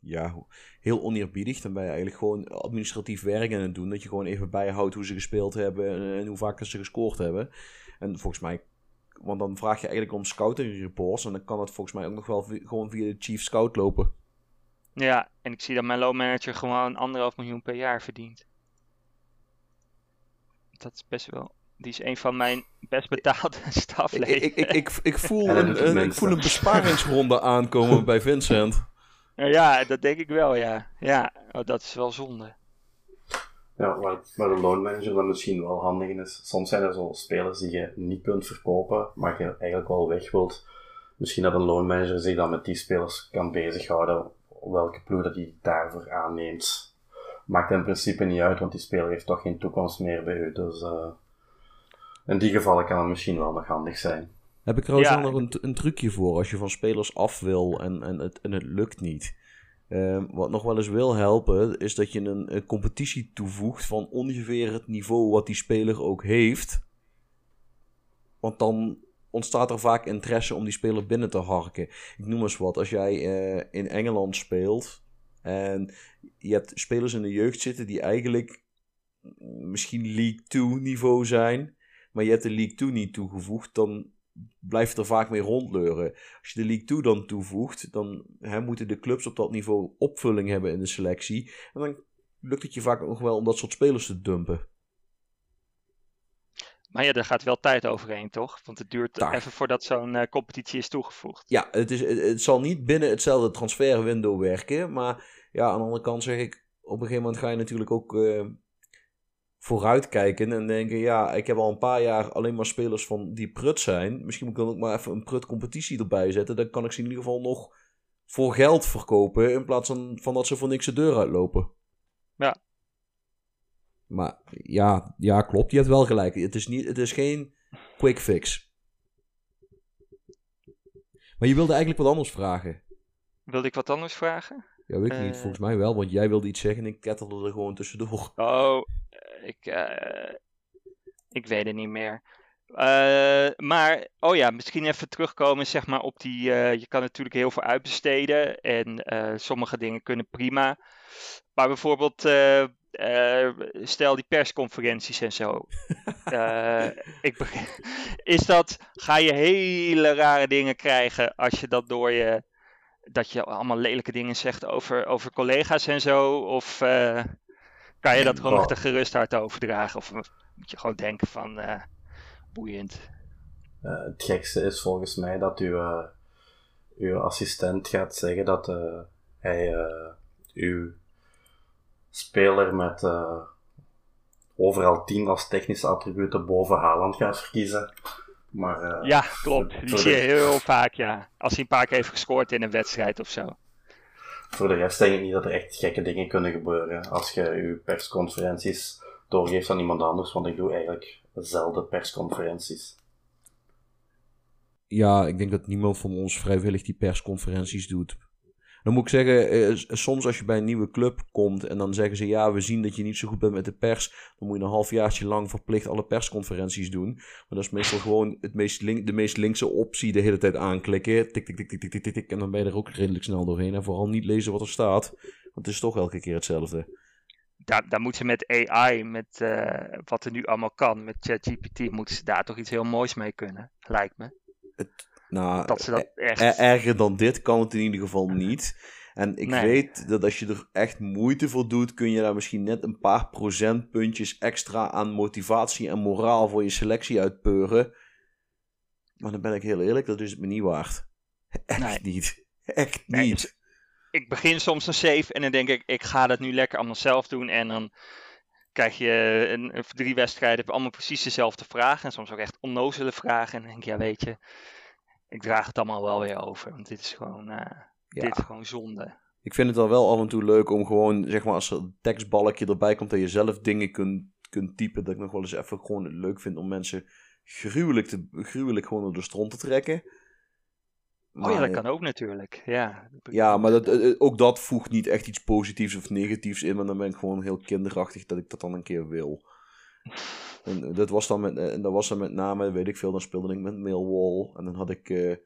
ja, heel oneerbiedig. Dan ben je eigenlijk gewoon administratief werk aan het doen. Dat je gewoon even bijhoudt hoe ze gespeeld hebben en hoe vaak ze gescoord hebben. En volgens mij, want dan vraag je eigenlijk om scouting reports. En dan kan het volgens mij ook nog wel gewoon via de chief scout lopen. Ja, en ik zie dat mijn loonmanager gewoon anderhalf miljoen per jaar verdient. Dat is best wel die is een van mijn best betaalde [laughs] stafleden. Ik, ik, ik, ik, voel, een, ik voel een besparingsronde aankomen [laughs] bij Vincent. Ja, dat denk ik wel, ja. Ja, oh, dat is wel zonde. Ja, waar, waar de loanmanager dan misschien wel handig is. Soms zijn er zo spelers die je niet kunt verkopen, maar je eigenlijk wel weg wilt. Misschien dat een loanmanager zich dan met die spelers kan bezighouden, welke ploeg dat hij daarvoor aanneemt. Maakt in principe niet uit, want die speler heeft toch geen toekomst meer bij u. Dus uh, in die gevallen kan het misschien wel nog handig zijn. Heb ik trouwens nog een, een, trucje voor als je van spelers af wil en, en, het, en het lukt niet. Ehm, wat nog wel eens wil helpen, is dat je een, competitie toevoegt van ongeveer het niveau wat die speler ook heeft. Want dan ontstaat er vaak interesse om die speler binnen te harken. Ik noem eens wat, als jij eh, in Engeland speelt en je hebt spelers in de jeugd zitten die eigenlijk misschien League 2 niveau zijn, maar je hebt de League 2 niet toegevoegd, dan blijft er vaak mee rondleuren. Als je de League 2 dan toevoegt, dan hè, moeten de clubs op dat niveau opvulling hebben in de selectie. En dan lukt het je vaak nog wel om dat soort spelers te dumpen. Maar ja, daar gaat wel tijd overheen, toch? Want het duurt Daar. even voordat zo'n eh, competitie is toegevoegd. Ja, het, is, het, het zal niet binnen hetzelfde transferwindow werken. Maar ja, aan de andere kant zeg ik, op een gegeven moment ga je natuurlijk ook eh, vooruitkijken en denken, ja, ik heb al een paar jaar alleen maar spelers van die prut zijn. Misschien moet ik dan ook maar even een prut competitie erbij zetten. Dan kan ik ze in ieder geval nog voor geld verkopen in plaats van, van dat ze voor niks de deur uitlopen. Ja. Maar ja, ja, klopt. Je hebt wel gelijk. Het is, niet, het is geen quick fix. Maar je wilde eigenlijk wat anders vragen. Wilde ik wat anders vragen? Ja, weet ik niet. Eh. Volgens mij wel, want jij wilde iets zeggen en ik kettelde er gewoon tussendoor. Oh, ik, eh, ik weet het niet meer. Eh, maar, oh ja, misschien even terugkomen zeg maar, op die. eh, je kan natuurlijk heel veel uitbesteden en sommige dingen kunnen prima. Maar bijvoorbeeld, stel die persconferenties en zo. [laughs] Ik is dat, ga je hele rare dingen krijgen als je dat door je. Dat je allemaal lelijke dingen zegt over, over collega's en zo? Of kan je dat gewoon met een gerust hart overdragen? Of moet je gewoon denken van eh, boeiend? Eh, het gekste is volgens mij dat uw, eh, uw assistent gaat zeggen dat hij uw speler met overal 10 als technische attributen boven Haaland gaat verkiezen. Maar Ja, klopt. Die zie je heel vaak, ja. Als hij een paar keer heeft gescoord in een wedstrijd of zo. Voor de rest denk ik niet dat er echt gekke dingen kunnen gebeuren als je je persconferenties doorgeeft aan iemand anders, want ik doe eigenlijk zelden persconferenties. Ja, ik denk dat niemand van ons vrijwillig die persconferenties doet. Dan moet ik zeggen, eh, soms als je bij een nieuwe club komt en dan zeggen ze ja, we zien dat je niet zo goed bent met de pers, dan moet je een halfjaartje lang verplicht alle persconferenties doen. Maar dat is meestal gewoon het meest link, de meest linkse optie de hele tijd aanklikken. Tik, tik, tik, tik, tik, tik, tik, en dan ben je er ook redelijk snel doorheen. En vooral niet lezen wat er staat, want het is toch elke keer hetzelfde. Daar, daar moeten ze met AI, met eh, wat er nu allemaal kan, met ChatGPT, moeten ze daar toch iets heel moois mee kunnen, lijkt me. Nou, Dat ze dat echt... Er- erger dan dit kan het in ieder geval niet. En ik Nee. weet dat als je er echt moeite voor doet, kun je daar misschien net een paar procentpuntjes extra aan motivatie en moraal voor je selectie uitpeuren. Maar dan ben ik heel eerlijk, dat is het me niet waard. [laughs] Echt Nee. niet. Echt niet. ik begin soms een save en dan denk ik, ik ga dat nu lekker allemaal zelf doen. En dan krijg je een, drie wedstrijden, heb allemaal precies dezelfde vragen. En soms ook echt onnozele vragen. En dan denk ik, ja weet je, ik draag het allemaal wel weer over. Want dit is gewoon, eh, Ja. dit is gewoon zonde. Ik vind het dan wel af en toe leuk om gewoon, zeg maar, als er een tekstbalkje erbij komt, dat je zelf dingen kunt, kunt typen. Dat ik nog wel eens even gewoon leuk vind om mensen gruwelijk, te, gruwelijk gewoon door de stront te trekken. Oh ja, Maar, dat kan ook natuurlijk. Ja, Ja, maar dat, eh, ook dat voegt niet echt iets positiefs of negatiefs in. Maar dan ben ik gewoon heel kinderachtig dat ik dat dan een keer wil. En eh, dat was dan met, eh, en dat was dan met name, weet ik veel, dan speelde ik met Millwall. En dan had ik eh,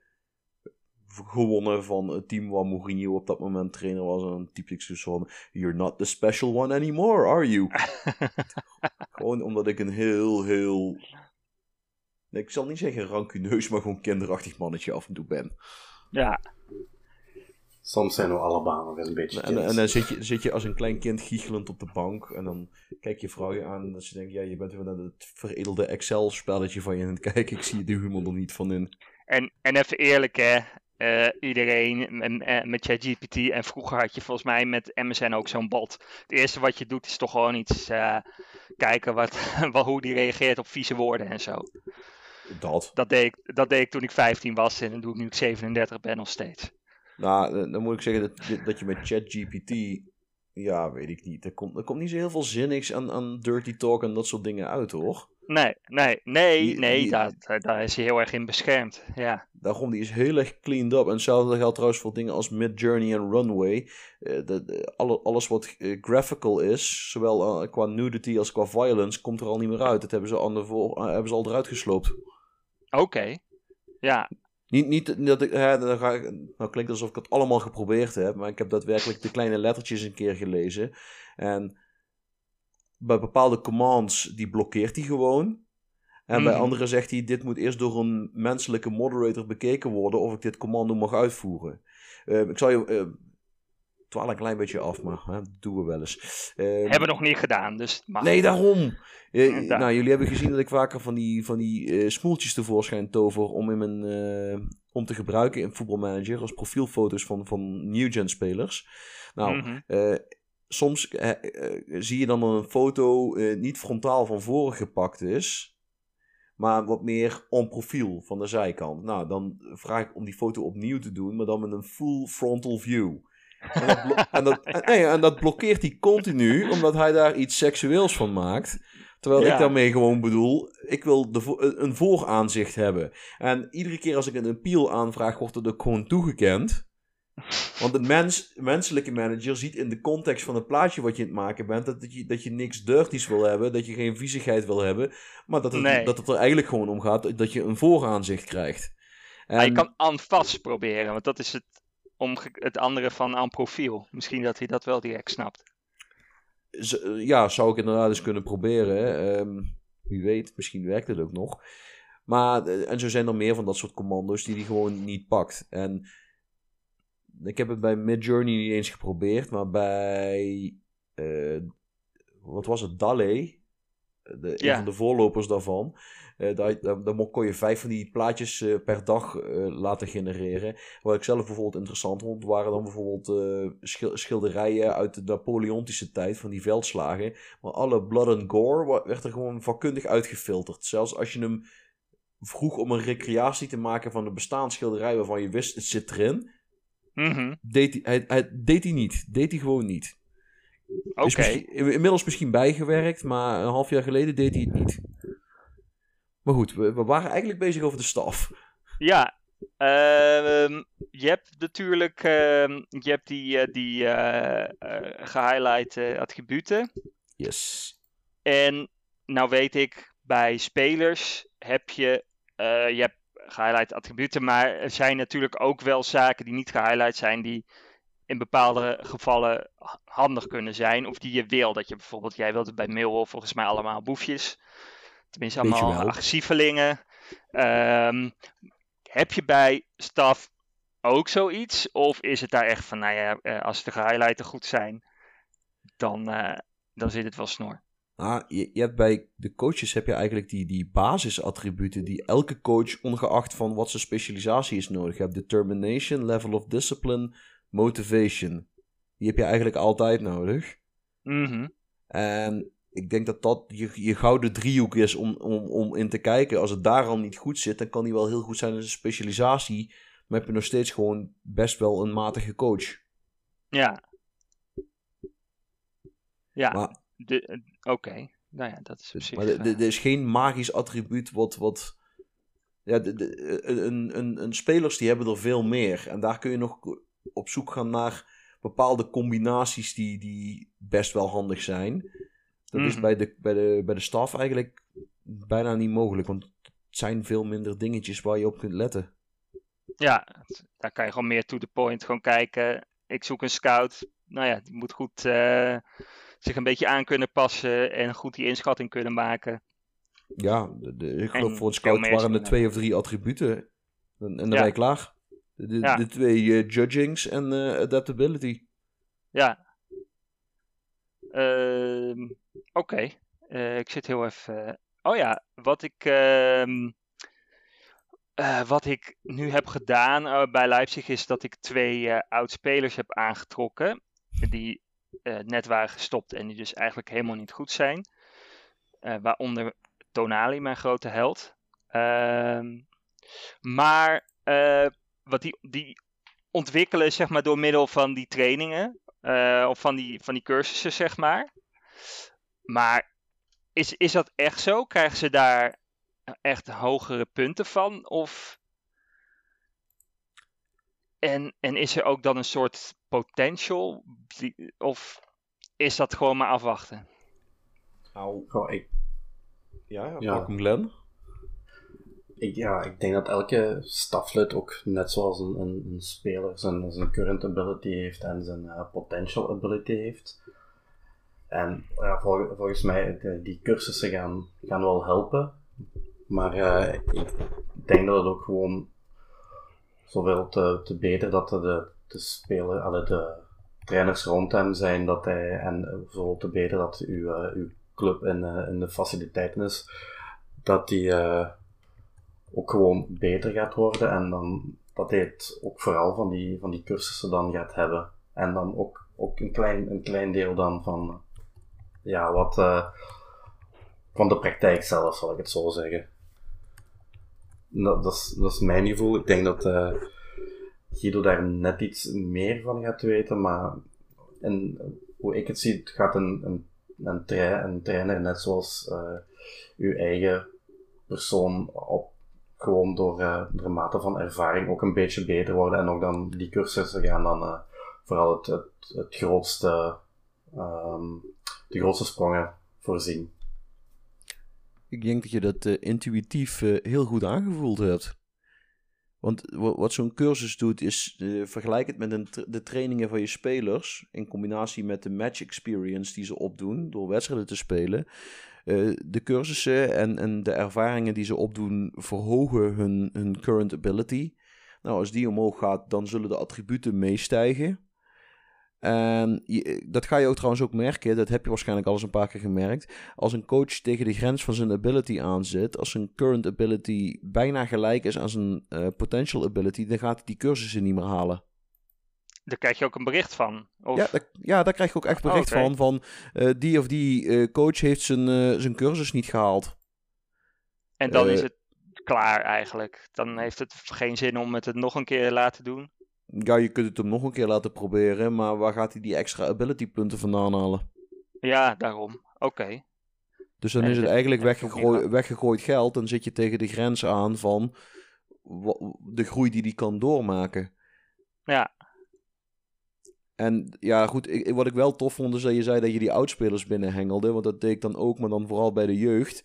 gewonnen van het team waar Mourinho op dat moment trainer was. En dan typte ik zo van, you're not the special one anymore, are you? [laughs] gewoon omdat ik een heel, heel... Ik zal niet zeggen rancuneus, maar gewoon kinderachtig mannetje af en toe ben. ja, Soms zijn we allebei nog eens een beetje En, dan zit je, zit je als een klein kind giechelend op de bank. En dan kijk je vrouw je aan. En dat ze denkt, ja, je bent weer naar het veredelde Excel-spelletje van je aan het kijken. [laughs] Ik zie de humor er niet van in. en, en even eerlijk hè. eh, iedereen met, eh, met ChatGPT en vroeger had je volgens mij met MSN ook zo'n bot. Het eerste wat je doet is toch gewoon iets eh, kijken wat, [laughs] wat, hoe die reageert op vieze woorden en zo. Dat. Dat deed, ik, dat deed ik toen ik 15 was en dat doe ik nu ik 37 ben nog steeds. Nou, dan moet ik zeggen dat, dat je met ChatGPT... Ja, weet ik niet. Er komt, er komt niet zo heel veel zinnigs aan, aan dirty talk en dat soort dingen uit, hoor. Nee, nee, nee, Die- nee, die- daar, is hij heel erg in beschermd. Ja, Daarom, die is heel erg cleaned up. En hetzelfde geldt trouwens voor dingen als Mid-Journey en Runway. De, de- alle, alles wat eh, graphical is, zowel qua nudity als qua violence, komt er al niet meer uit. Dat hebben ze, aan de voor, hebben ze al eruit gesloopt. oké. Ja, Niet, niet dat ik, hè, dan ga ik, nou klinkt alsof ik het allemaal geprobeerd heb, maar ik heb daadwerkelijk de kleine lettertjes een keer gelezen. En bij bepaalde commands, die blokkeert hij gewoon. En bij Mhm. andere zegt hij, dit moet eerst door een menselijke moderator bekeken worden of ik dit commando mag uitvoeren. Eh, ik zal je, eh dwaal een klein beetje af, maar hè, dat doen we wel eens. Eh, hebben we nog niet gedaan, dus mag. Nee, daarom. Eh, nou, jullie hebben gezien dat ik vaker van die, van die eh, smoeltjes tevoorschijn tover om, in mijn, eh, om te gebruiken in voetbalmanager als profielfoto's van, van new-gen spelers. Nou, Mhm. soms zie je dan een foto niet frontaal van voren gepakt is, maar wat meer on profiel van de zijkant. Nou, dan vraag ik om die foto opnieuw te doen, maar dan met een full frontal view. En dat, [laughs] en dat, en- nee, en dat blokkeert hij continu, omdat hij daar iets seksueels van maakt. Terwijl Ja. ik daarmee gewoon bedoel, ik wil de, vo- een vooraanzicht hebben. En iedere keer als ik een appeal aanvraag, wordt het ook gewoon toegekend. Want een mens, menselijke manager ziet in de context van het plaatje wat je aan het maken bent, dat je, dat je niks dirties wil hebben, dat je geen viezigheid wil hebben, maar dat het, Nee. dat het er eigenlijk gewoon om gaat dat je een vooraanzicht krijgt. En, je kan aan vast proberen, want dat is het, omge- het andere van aan profiel. Misschien dat hij dat wel direct snapt. z- ja, zou ik inderdaad eens kunnen proberen. hè. Ehm, wie weet, misschien werkt het ook nog. Maar, eh, en zo zijn er meer van dat soort commando's die hij gewoon niet pakt. En ik heb het bij Midjourney niet eens geprobeerd, maar bij, eh, wat was het, DALL-E, de, een van de voorlopers daarvan, eh daar, mo- kon je vijf van die plaatjes eh, per dag eh, laten genereren. Wat ik zelf bijvoorbeeld interessant vond, waren dan bijvoorbeeld schil- schilderijen uit de Napoleontische tijd, van die veldslagen. Maar alle blood and gore werd er gewoon vakkundig uitgefilterd. Zelfs als je hem vroeg om een recreatie te maken van een bestaand schilderij waarvan je wist, het zit erin, Mhm, deed hij, hij, hij- deed hij niet. Deed hij gewoon niet. Oké. Inmiddels misschien bijgewerkt, maar een half jaar geleden deed hij het niet. Maar goed, we, we waren eigenlijk bezig over de staf. Ja, ehm, je hebt natuurlijk ehm, je hebt die, eh, die eh, gehighlight eh, attributen. Yes. En nou weet ik, bij spelers heb je, je hebt gehighlight attributen, maar er zijn natuurlijk ook wel zaken die niet gehighlight zijn, die in bepaalde gevallen handig kunnen zijn. Of die je wil. Dat je bijvoorbeeld, jij wilt het bij Millwall volgens mij allemaal boefjes. Tenminste, allemaal agressievelingen. Ehm, heb je bij staf ook zoiets? Of is het daar echt van, nou ja, eh, als de gehighlighten goed zijn, dan, eh, dan zit het wel snor. Nou, je, je hebt bij de coaches heb je eigenlijk die, die basisattributen die elke coach, ongeacht van wat zijn specialisatie is, nodig heeft. Determination, level of discipline, motivation. Die heb je eigenlijk altijd nodig. Mhm. En ik denk dat dat je, je gouden driehoek is om, om, om in te kijken. Als het daar al niet goed zit, dan kan die wel heel goed zijn in zijn specialisatie. Maar heb je nog steeds gewoon best wel een matige coach. Ja. Ja, eh, oké. Nou ja, dat is op zich... Maar er- eh, er er is geen magisch attribuut wat. wat ja, de, de, een, een, een spelers die hebben er veel meer. En daar kun je nog op zoek gaan naar bepaalde combinaties die, die best wel handig zijn. Dat is Mhm. bij de, bij, de, bij de staf eigenlijk bijna niet mogelijk. Want het zijn veel minder dingetjes waar je op kunt letten. Ja, daar kan je gewoon meer to the point gewoon kijken. Ik zoek een scout. Nou ja, die moet goed eh, zich een beetje aan kunnen passen en goed die inschatting kunnen maken. Ja, de, de- ik geloof En voor een scout waren er er. twee of drie attributen. En, en dan Ja. ben je klaar. De, de, Ja. de twee eh, judgings en eh, adaptability. Ja. Ehm, Oké, Eh, ik zit heel even. oh ja, wat ik, ehm, eh, wat ik nu heb gedaan eh, bij Leipzig is dat ik twee eh oud-spelers heb aangetrokken. Die eh, net waren gestopt en die dus eigenlijk helemaal niet goed zijn. Eh, waaronder Tonali, mijn grote held. Ehm, maar eh, wat die, die ontwikkelen, zeg maar, door middel van die trainingen. eh, of van die, van die cursussen, zeg maar. Maar is, is dat echt zo? Krijgen ze daar echt hogere punten van? Of... En, en is er ook dan een soort potential? Of is dat gewoon maar afwachten? Nou, ik, ja, Ja. hem Glenn. ik, ja, ik denk dat elke staflid ook, net zoals een, een, een speler, zijn, zijn current ability heeft en zijn eh, potential ability heeft. En ja, vol- volgens mij, die cursussen gaan, gaan wel helpen. Maar eh, ik denk dat het ook gewoon zoveel te, te beter dat de, de, speler, alle de trainers rond hem zijn, dat hij, en zoveel te beter dat uw, eh, uw club in, eh, in de faciliteiten is, dat die ook gewoon beter gaat worden en dan dat hij het ook vooral van die, van die cursussen dan gaat hebben. En dan ook, ook een, klein, een klein deel dan van, ja, wat, eh, van de praktijk zelf, zal ik het zo zeggen. Dat, is, dat is mijn gevoel. Ik denk dat eh, Guido daar net iets meer van gaat weten, maar en, hoe ik het zie, gaat een, een, een, een trainer net zoals eh, uw eigen persoon op, gewoon door, door mate van ervaring ook een beetje beter worden en ook dan die cursussen gaan dan vooral het, het grootste, ehm, de grootste sprongen voorzien. Ik denk dat je dat eh, intuïtief eh, heel goed aangevoeld hebt. Want wa- wat zo'n cursus doet, is eh, vergelijk het met een de trainingen van je spelers. In combinatie met de match experience die ze opdoen door wedstrijden te spelen. De cursussen en, en de ervaringen die ze opdoen verhogen hun, hun current ability. Nou, als die omhoog gaat, dan zullen de attributen meestijgen. En je- dat ga je ook trouwens ook merken, dat heb je waarschijnlijk al eens een paar keer gemerkt. Als een coach tegen de grens van zijn ability aanzet, als zijn current ability bijna gelijk is aan zijn eh, potential ability, dan gaat hij die cursussen niet meer halen. Daar krijg je ook een bericht van. Of, Ja, daar, ja, daar krijg je ook echt bericht Oh, oké. van, van eh, die of die coach heeft zijn, zijn cursus niet gehaald. en dan is het klaar eigenlijk. Dan heeft het geen zin om het het nog een keer te laten doen. Ja, je kunt het hem nog een keer laten proberen, maar waar gaat hij die extra ability punten vandaan halen? Ja, daarom. Oké. Dus dan is het eigenlijk weggegooid, geld. Dan zit je tegen de grens aan van de groei die die kan doormaken. Ja. En ja, goed, ik- wat ik wel tof vond is dat je zei dat je die oudspelers binnenhengelde. Want dat deed ik dan ook, maar dan vooral bij de jeugd.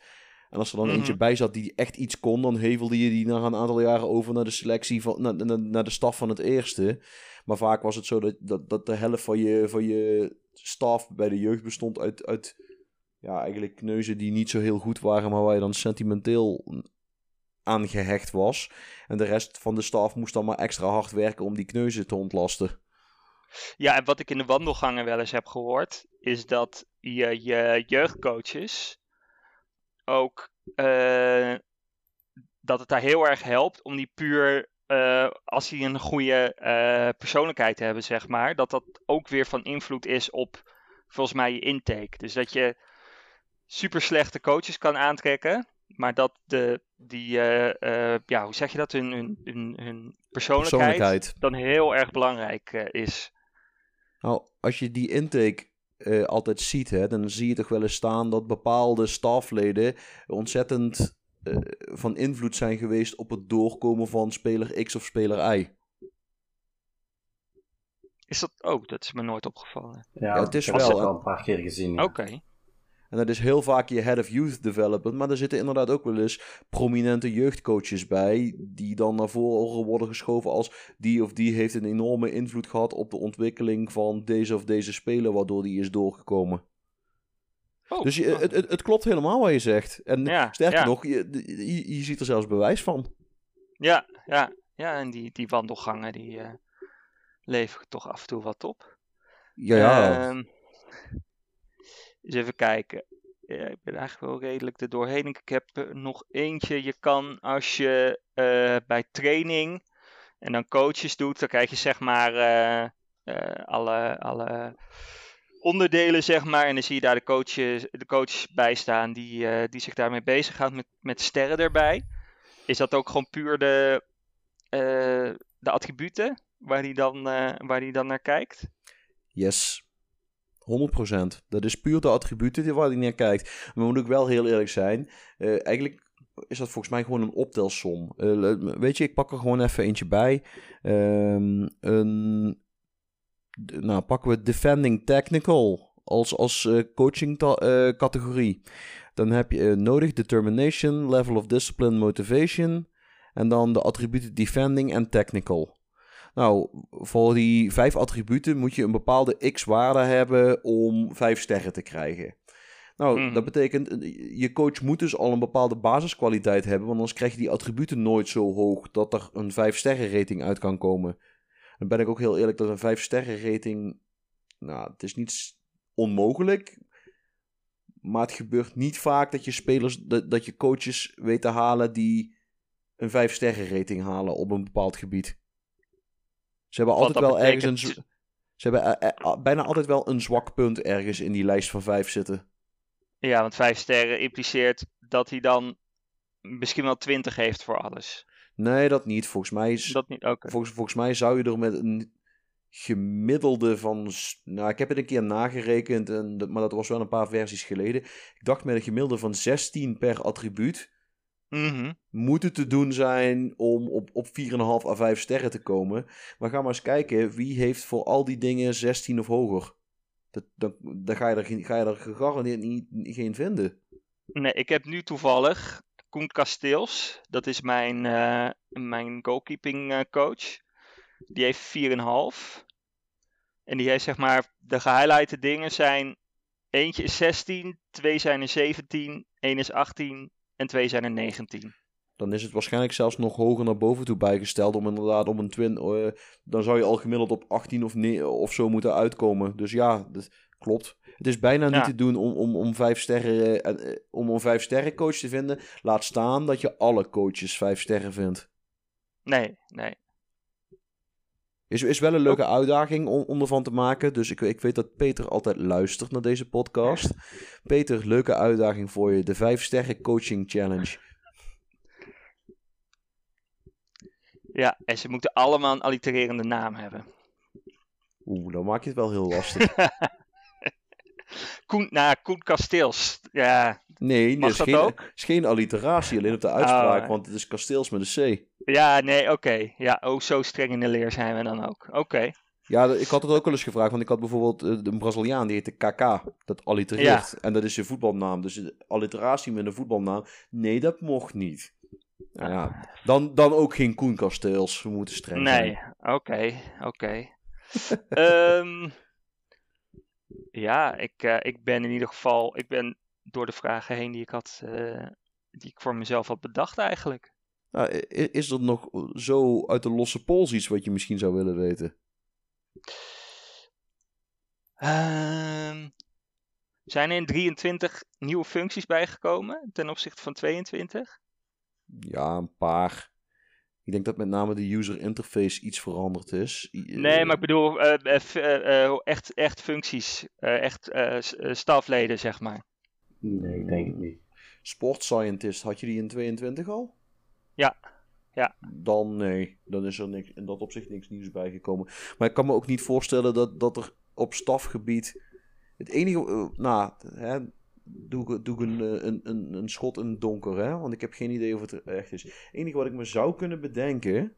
En als er dan Mhm. eentje bij zat die echt iets kon, dan hevelde je die na een aantal jaren over naar de selectie, van, naar, naar, naar de staf van het eerste. Maar vaak was het zo dat, dat, dat de helft van je, van je staf bij de jeugd bestond uit, uit ja, eigenlijk kneuzen die niet zo heel goed waren, maar waar je dan sentimenteel aan gehecht was. En de rest van de staf moest dan maar extra hard werken om die kneuzen te ontlasten. Ja, en wat ik in de wandelgangen wel eens heb gehoord, is dat je, je jeugdcoaches ook eh, dat het daar heel erg helpt om die puur, eh, als die een goede eh, persoonlijkheid hebben, zeg maar, dat dat ook weer van invloed is op volgens mij je intake. Dus dat je super slechte coaches kan aantrekken, maar dat de, die, ja, hoe zeg je dat, hun, hun, hun, hun persoonlijkheid, Persoonlijkheid. dan heel erg belangrijk is. Nou, als je die intake eh, altijd ziet, hè, dan zie je toch wel eens staan dat bepaalde stafleden ontzettend eh, van invloed zijn geweest op het doorkomen van speler X of speler Y. Is dat ook? dat is me nooit opgevallen. Ja, Ja, het is ik heb wel, het al een paar keer gezien. ja. Oké. En dat is heel vaak je head of youth development, maar er zitten inderdaad ook wel eens prominente jeugdcoaches bij, die dan naar voren worden geschoven als die of die heeft een enorme invloed gehad op de ontwikkeling van deze of deze speler, waardoor die is doorgekomen. Oh, Dus je, het, het, het klopt helemaal wat je zegt. En Ja, sterker ja. nog, je, je, je ziet er zelfs bewijs van. Ja, ja, ja, en die, die wandelgangen die eh, leveren toch af en toe wat op. Ja, ja. Ehm, eens even kijken. Ik ben eigenlijk wel redelijk er doorheen. Ik heb nog eentje. Je kan als je eh, bij training en dan coaches doet, dan krijg je zeg maar eh, eh, alle, alle onderdelen, zeg maar. En dan zie je daar de coaches, de coaches bij staan die, die zich daarmee bezighouden met, met sterren erbij. Is dat ook gewoon puur de, de attributen waar die dan, waar die dan naar kijkt? Yes. 100%. Dat is puur de attributen waar hij naar kijkt. Maar moet ik wel heel eerlijk zijn. eh, eigenlijk is dat volgens mij gewoon een optelsom. Eh, weet je, ik pak er gewoon even eentje bij. Ehm, een, nou, pakken we Defending Technical als, als eh, coaching categorie. Dan heb je nodig Determination, Level of Discipline, Motivation. En dan de attributen Defending en Technical. Nou, voor die vijf attributen moet je een bepaalde x-waarde hebben om vijf sterren te krijgen. Nou, Mhm. dat betekent, eh, je coach moet dus al een bepaalde basiskwaliteit hebben, want anders krijg je die attributen nooit zo hoog dat er een vijf sterren rating uit kan komen. Dan ben ik ook heel eerlijk dat een vijf sterren rating, nou, het is niet onmogelijk, maar het gebeurt niet vaak dat je spelers, dat, dat je coaches weet te halen die een vijf sterren rating halen op een bepaald gebied. Ze hebben altijd wel ergens een, ze hebben eh, eh, bijna altijd wel een zwak punt ergens in die lijst van vijf zitten. Ja, want vijf sterren impliceert dat hij dan misschien wel 20 heeft voor alles. Nee, dat niet. Volgens mij, is, Dat niet, oké. volgens, volgens mij zou je er met een gemiddelde van... Nou, ik heb het een keer nagerekend, en, maar dat was wel een paar versies geleden. Ik dacht met een gemiddelde van 16 per attribuut Mhm. moet het te doen zijn om op, op 4,5 à 5 sterren te komen. Maar ga maar eens kijken, wie heeft voor al die dingen 16 of hoger? Dat, dan, dan ga, je er, ga je er gegarandeerd niet, geen vinden. Nee, ik heb nu toevallig Koen Kasteels. Dat is mijn, eh, mijn goalkeeping eh, coach. Die heeft 4,5. En die heeft zeg maar, de gehighlighte dingen zijn... Eentje is 16, twee zijn er 17, één is 18 en twee zijn er 19. Dan is het waarschijnlijk zelfs nog hoger naar boven toe bijgesteld. Om inderdaad om een twin. eh, dan zou je al gemiddeld op 18 of, of zo moeten uitkomen. Dus ja, dat klopt. Het is bijna niet te doen om, om, om, vijf sterren, eh, om een vijf sterren coach te vinden. Laat staan dat je alle coaches vijf sterren vindt. Nee, nee. Is, is wel een leuke uitdaging om, om ervan te maken. Dus ik, ik weet dat Peter altijd luistert naar deze podcast. Peter, leuke uitdaging voor je. De vijf sterren coaching challenge. Ja, en ze moeten allemaal een allitererende naam hebben. Oeh, dan maak je het wel heel lastig. [laughs] Koen, nou, Koen Kasteels. Ja, Nee, Mag dat is dat geen, ook? is geen alliteratie, alleen op de uitspraak, Oh, want het is kasteels met een C. ja nee, oké. Ja, oh, zo streng in de leer zijn we dan ook. Oké. Ja, ik had het ook wel eens gevraagd, want ik had bijvoorbeeld eh, een Braziliaan, die heette KK. Dat allitereert. En dat is zijn voetbalnaam. Dus alliteratie met een voetbalnaam, nee, dat mocht niet. Nou ja, dan, dan ook geen Koen Kasteels. We moeten streng zijn. Nee, oké, oké. [laughs] Ehm, ja, ik, eh, ik ben in ieder geval, ik ben door de vragen heen die ik had, eh, die ik voor mezelf had bedacht eigenlijk. Nou, is er nog zo uit de losse pols iets wat je misschien zou willen weten? Ehm, zijn er in 23 nieuwe functies bijgekomen ten opzichte van 22? Ja, een paar. Ik denk dat met name de user interface iets veranderd is. I- Nee, eh, maar ik bedoel eh, eh, eh, eh, echt, echt functies, eh, echt eh, eh, stafleden zeg maar. Nee, ik denk het niet. Sport Scientist, had je die in 22 al? Ja, ja. Dan nee, dan is er niks, in dat opzicht niks nieuws bijgekomen. Maar ik kan me ook niet voorstellen dat, dat er op stafgebied... Het enige, eh, nou, hè, doe, ik- doe ik een, eh, een, een, een schot in het donker, hè? Want ik heb geen idee of het echt is. Het enige wat ik me zou kunnen bedenken,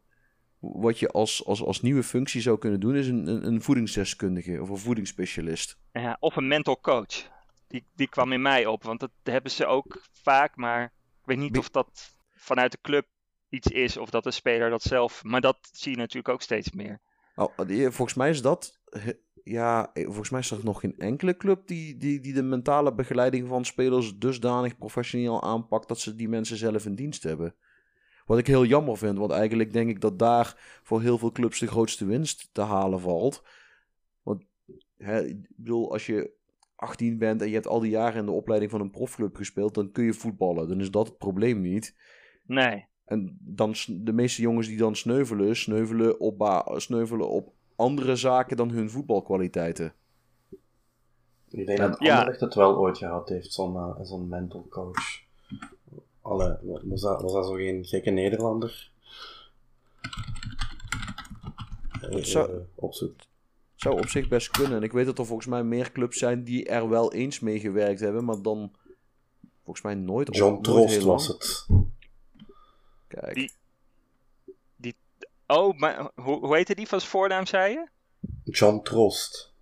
wat je als, als, als nieuwe functie zou kunnen doen, is een, een, een voedingsdeskundige of een voedingsspecialist. Ja, of een mental coach. Die, die kwam in mij op, want dat hebben ze ook vaak, maar ik weet niet of dat vanuit de club iets is of dat de speler dat zelf. Maar dat zie je natuurlijk ook steeds meer. Oh, die- volgens mij is dat. Ja, eh, volgens mij is er nog geen enkele club die, die, die de mentale begeleiding van spelers dusdanig professioneel aanpakt dat ze die mensen zelf in dienst hebben. Wat ik heel jammer vind, want eigenlijk denk ik dat daar voor heel veel clubs de grootste winst te halen valt. Want hè, ik bedoel, als je 18 bent en je hebt al die jaren in de opleiding van een profclub gespeeld, dan kun je voetballen. Dan is dat het probleem niet. Nee, En dan de meeste jongens die dan sneuvelen, sneuvelen op, ba- sneuvelen op andere zaken dan hun voetbalkwaliteiten. Ik denk Ja. dat Ja. Anderlecht het wel ooit gehad heeft, zo'n eh, zo'n mental coach. Alle, was, dat, was dat zo geen gekke Nederlander? Eh, Het zou- even opzoeken. Zou op zich best kunnen. En ik weet dat er volgens mij meer clubs zijn die er wel eens mee gewerkt hebben, maar dan volgens mij nooit. John Troost heel was het. Kijk. Die- Oh, maar hoe, hoe heette die van zijn voornaam, zei je? John Troost.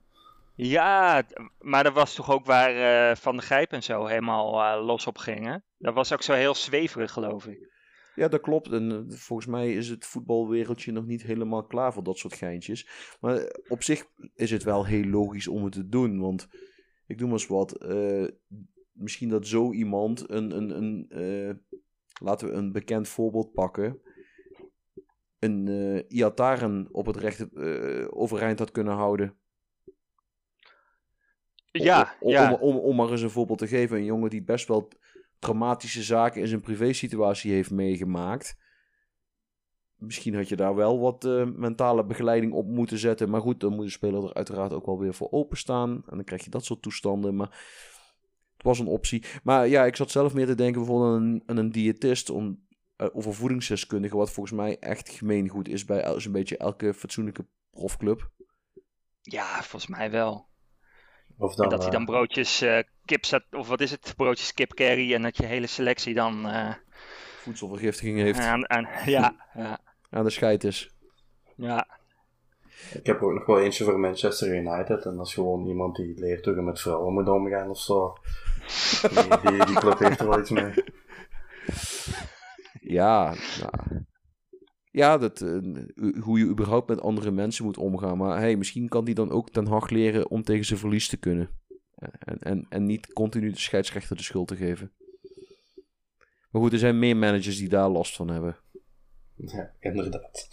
Ja, maar dat was toch ook waar eh, Van de Grijp en zo helemaal eh, los op gingen? Dat was ook zo heel zweverig, geloof ik. Ja, dat klopt. En eh, volgens mij is het voetbalwereldje nog niet helemaal klaar voor dat soort geintjes. Maar eh, op zich is het wel heel logisch om het te doen. Want ik noem maar eens wat. eh, misschien dat zo iemand een. een, een laten we een bekend voorbeeld pakken. Een eh Iataren op het rechte overeind had kunnen houden. Ja, om, ja. Om, om, om maar eens een voorbeeld te geven. Een jongen die best wel traumatische zaken in zijn privésituatie heeft meegemaakt. Misschien had je daar wel wat eh, mentale begeleiding op moeten zetten. Maar goed, dan moet de speler er uiteraard ook wel weer voor openstaan. En dan krijg je dat soort toestanden. Maar het was een optie. Maar ja, ik zat zelf meer te denken bijvoorbeeld aan een, een diëtist. Om, eh, of een voedingsdeskundige. Wat volgens mij echt gemeengoed is bij zo'n beetje elke fatsoenlijke profclub. Ja, volgens mij wel. Of dan, en dat hij eh, dan broodjes eh, kip zet, of wat is het, broodjes kip carry en dat je hele selectie dan eh, Voedselvergiftiging heeft. aan, aan, [laughs] ja, ja, Aan de scheid is. ja, Ik heb ook nog wel eentje voor Manchester United. En dat is gewoon iemand die leert hoe je met vrouwen moet omgaan of zo. Die, die, die club heeft er wel iets mee. [laughs] Ja, nou, ja dat, eh, hoe je überhaupt met andere mensen moet omgaan. Maar hey, misschien kan die dan ook ten Hag leren om tegen zijn verlies te kunnen. En, en, en niet continu de scheidsrechter de schuld te geven. Maar goed, er zijn meer managers die daar last van hebben. Ja, inderdaad.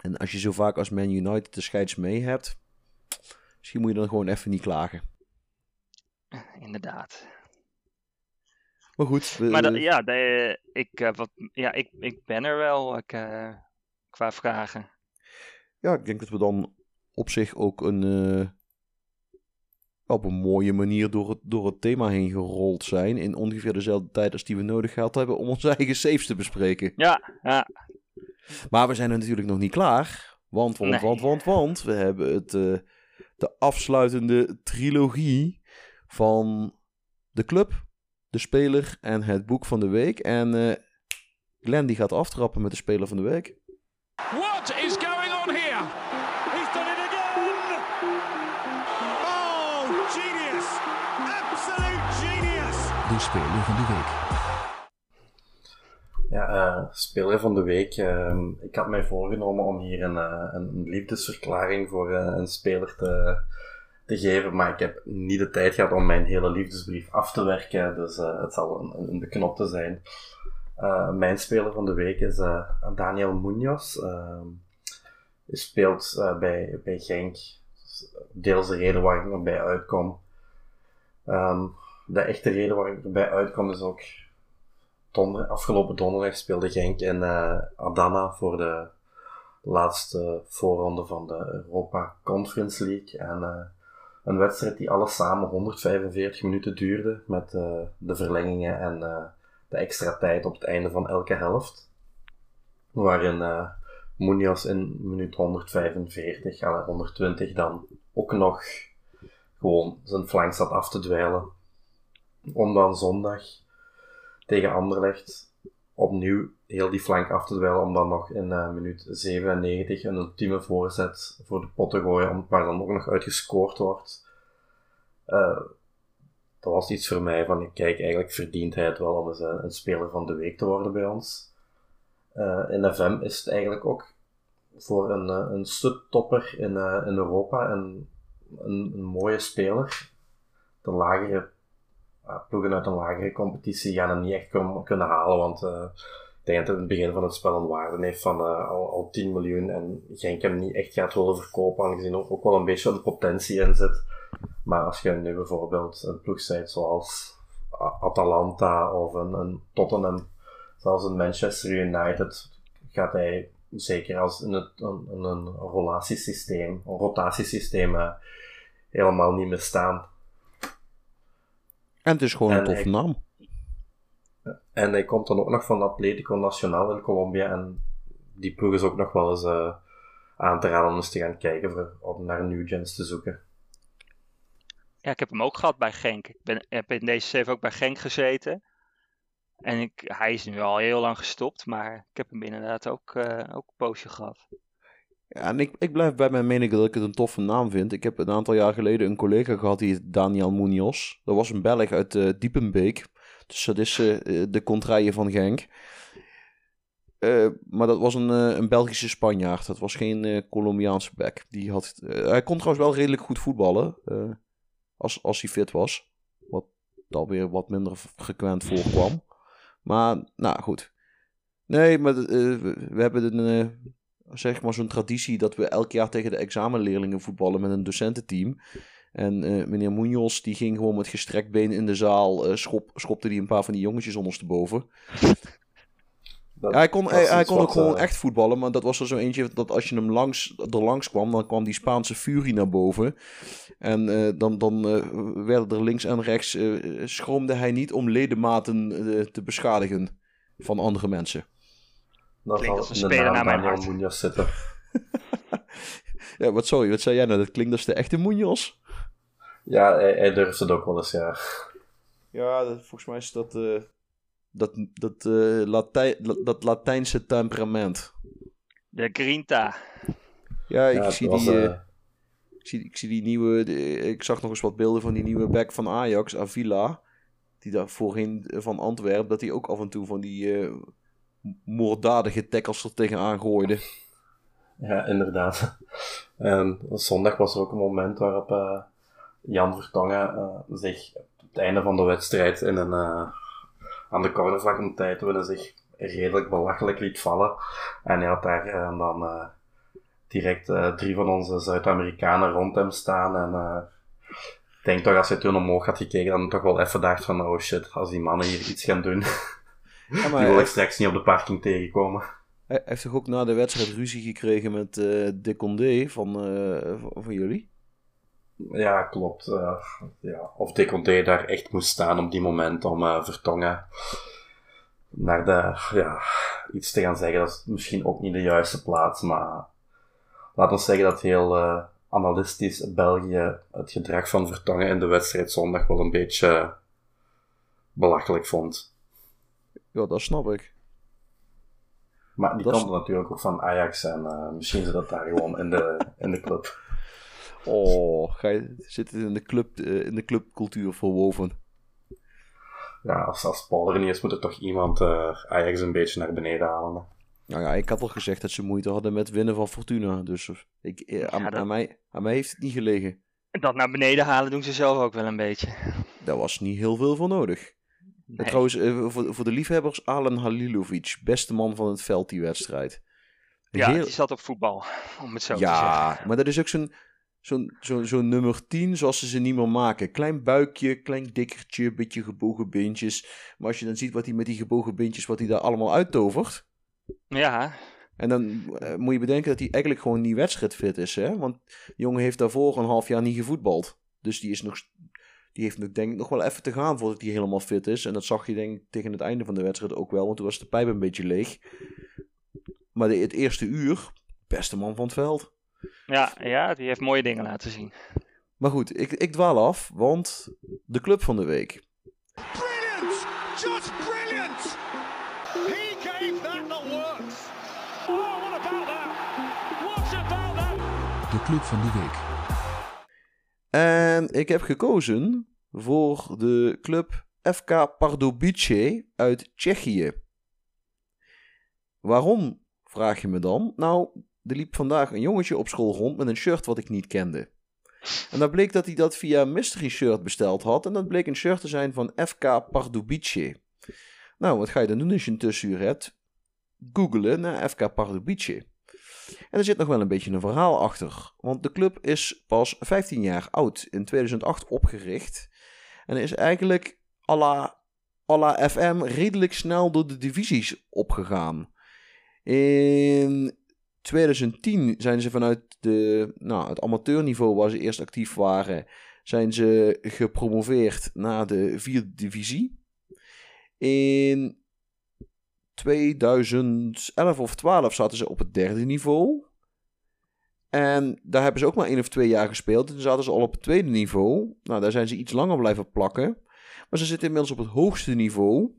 En als je zo vaak als Man United de scheids mee hebt, misschien moet je dan gewoon even niet klagen. inderdaad. Maar goed, we- Maar dat, ja, de, ik, eh, wat, ja ik, ik ben er wel ik, eh, qua vragen. ja, ik denk dat we dan op zich ook een, eh, op een mooie manier door het, door het thema heen gerold zijn. In ongeveer dezelfde tijd als die we nodig gehad hebben om onze [laughs] eigen saves te bespreken. Ja, ja, Maar we zijn er natuurlijk nog niet klaar. Want, want, Nee. want, want, want. We hebben het, de afsluitende trilogie van de club, de speler en het boek van de week. En eh Glenn die gaat aftrappen met de speler van de week. What is going on here? He's done it again! Oh, genius! Absolute genius! De speler van de week. Ja, eh, speler van de week. ehm, ik had mij voorgenomen om hier een, eh, een liefdesverklaring voor eh, een speler te, geven, maar ik heb niet de tijd gehad om mijn hele liefdesbrief af te werken, dus eh, het zal een, een beknopte zijn. Eh, mijn speler van de week is eh, Daniel Munoz. Ehm, hij speelt bij, bij Genk. Deels de reden waar ik nog bij uitkom. Ehm, de echte reden waar ik erbij uitkom is ook donder, afgelopen donderdag speelde Genk in Adana voor de laatste voorronde van de Europa Conference League. En een wedstrijd die alles samen 145 minuten duurde met eh, de verlengingen en eh, de extra tijd op het einde van elke helft. Waarin eh Munoz in minuut 145, à 120 dan ook nog gewoon zijn flank zat af te dweilen. Om dan zondag tegen Anderlecht opnieuw heel die flank af te dweilen om dan nog in eh, minuut 97 een ultieme voorzet voor de pot te gooien, waar dan ook nog uitgescoord wordt. Eh, dat was iets voor mij van, kijk, eigenlijk verdient hij het wel om eens een, speler van de week te worden bij ons. Eh, in FM is het eigenlijk ook voor een, eh, een subtopper in, eh, in Europa een, een, een mooie speler. De lagere uh, ploegen uit een lagere competitie gaan hem niet echt kunnen halen, want eh, ik denk dat in het begin van het spel een waarde heeft van eh, al, al 10 miljoen en Genk hem niet echt gaat willen verkopen, aangezien er ook wel een beetje een potentie in zit. Maar als je nu bijvoorbeeld een ploeg zijt zoals A- Atalanta of een, een Tottenham, zelfs een Manchester United, gaat hij zeker als het, een, een rotatiesysteem, eh, helemaal niet meer staan. En het is gewoon een En toffe naam. En hij komt dan ook nog van Atletico Nacional in Colombia. En die ploeg is ook nog wel eens eh, aan te raden om eens te gaan kijken voor, om naar New Gens te zoeken. Ja, ik heb hem ook gehad bij Genk. Ik ben, heb in deze save ook bij Genk gezeten. En ik, hij is nu al heel lang gestopt, maar ik heb hem inderdaad ook, uh, ook een poosje gehad. En ik, ik blijf bij mijn mening dat ik het een toffe naam vind. Ik heb een aantal jaar geleden een collega gehad, die Daniel Munoz. Dat was een Belg uit uh, Diepenbeek. Dus dat is uh, de contraille van Genk. Maar dat was een, een Belgische Spanjaard. Dat was geen Colombiaanse back. Die had, hij kon trouwens wel redelijk goed voetballen. als, als hij fit was. Wat alweer wat minder frequent voorkwam. Maar, nou goed. Nee, maar we hebben een zeg maar zo'n traditie dat we elk jaar tegen de examenleerlingen voetballen met een docententeam. En uh, meneer Munoz die ging gewoon met gestrekt been in de zaal, uh, schop, schopte die een paar van die jongetjes ondersteboven. Ja, hij kon, hij, hij kon ook gewoon uh... echt voetballen, maar dat was er zo eentje dat als je hem langs, er langs kwam, dan kwam die Spaanse furie naar boven. En dan, dan werden er links en rechts, schroomde hij niet om ledematen te beschadigen van andere mensen. Dat klinkt als een speler naar mijn hart. Munoz zitten. [laughs] ja, wat sorry, wat zei jij nou? Dat klinkt als de echte Munoz? Ja, hij, hij durft het ook wel eens, ja. Ja, dat, volgens mij is dat uh, dat, dat, uh, Latijn, dat Latijnse temperament. De grinta. Ja, ik, ja, zie die, uh, ik, zie, ik zie die nieuwe... De, ik zag nog eens wat beelden van die nieuwe back van Ajax, Avila. Die daar voorheen van Antwerpen, dat hij ook af en toe van die moorddadige tackles er tegenaan gooide. Ja, inderdaad. [laughs] En zondag was er ook een moment waarop uh, Jan Vertongen uh, zich op het einde van de wedstrijd in een, uh, aan de cornervlag om tijd te winnen zich redelijk belachelijk liet vallen. En hij had daar dan direct drie van onze Zuid-Amerikanen rond hem staan. En ik denk toch als hij toen omhoog had gekeken, dan toch wel even dacht van oh shit, als die mannen hier iets gaan doen. [laughs] Ja, maar die wil ik straks niet op de parking tegenkomen. Hij heeft toch ook na de wedstrijd ruzie gekregen met uh, De Condé van, uh, van jullie? Ja, klopt. Uh, ja. Of De Condé daar echt moest staan op die moment om Vertongen naar de, ja, iets te gaan zeggen. Dat is misschien ook niet de juiste plaats, maar laat ons zeggen dat heel analistisch België het gedrag van Vertongen in de wedstrijd zondag wel een beetje belachelijk vond. Ja, dat snap ik. Maar die dat komt natuurlijk ook van Ajax en uh, misschien zit dat daar gewoon in de, in de club. Oh, ga je, zit het in de, club, uh, in de clubcultuur verwoven? Ja, als, als Paul er niet is, moet er toch iemand uh, Ajax een beetje naar beneden halen. Nou ja, ik had al gezegd dat ze moeite hadden met winnen van Fortuna. Dus ik, aan, dat... aan, mij, aan mij heeft het niet gelegen. Dat naar beneden halen doen ze zelf ook wel een beetje. Daar was niet heel veel voor nodig. Nee. Trouwens, eh, voor, voor de liefhebbers, Alen Halilovic, beste man van het veld die wedstrijd. Ja, Heel... die zat op voetbal, [laughs] om het zo ja, te zeggen. Ja, maar dat is ook zo'n zo'n zo, zo nummer 10 zoals ze ze niet meer maken. Klein buikje, klein dikkertje, beetje gebogen beentjes. Maar als je dan ziet wat hij met die gebogen beentjes, wat hij daar allemaal uittovert. Ja. En dan uh, moet je bedenken dat hij eigenlijk gewoon niet wedstrijdfit is. Hè? Want de jongen heeft daarvoor een half jaar niet gevoetbald. Dus die is nog die heeft denk ik nog wel even te gaan voordat hij helemaal fit is. En dat zag je denk ik tegen het einde van de wedstrijd ook wel. Want toen was de pijp een beetje leeg. Maar de, het eerste uur, beste man van het veld. Ja, ja, die heeft mooie dingen laten zien. Maar goed, ik, ik dwaal af, want de club van de week. Brilliant! Just brilliant! He gave that the works. Oh, what about that? What about that? De club van de week. En ik heb gekozen voor de club FK Pardubice uit Tsjechië. Waarom, vraag je me dan? Nou, er liep vandaag een jongetje op school rond met een shirt wat ik niet kende. En dan bleek dat hij dat via Mystery Shirt besteld had. En dat bleek een shirt te zijn van FK Pardubice. Nou, wat ga je dan doen als je een tussenuur hebt? Googelen naar FK Pardubice. En er zit nog wel een beetje een verhaal achter. Want de club is pas 15 jaar oud, in 2008 opgericht. En is eigenlijk à la, FM redelijk snel door de divisies opgegaan. In 2010 zijn ze vanuit de, nou, het amateurniveau waar ze eerst actief waren, zijn ze gepromoveerd naar de vierde divisie. In 2011 of 12 zaten ze op het derde niveau. En daar hebben ze ook maar één of twee jaar gespeeld. En toen zaten ze al op het tweede niveau. Nou, daar zijn ze iets langer blijven plakken. Maar ze zitten inmiddels op het hoogste niveau.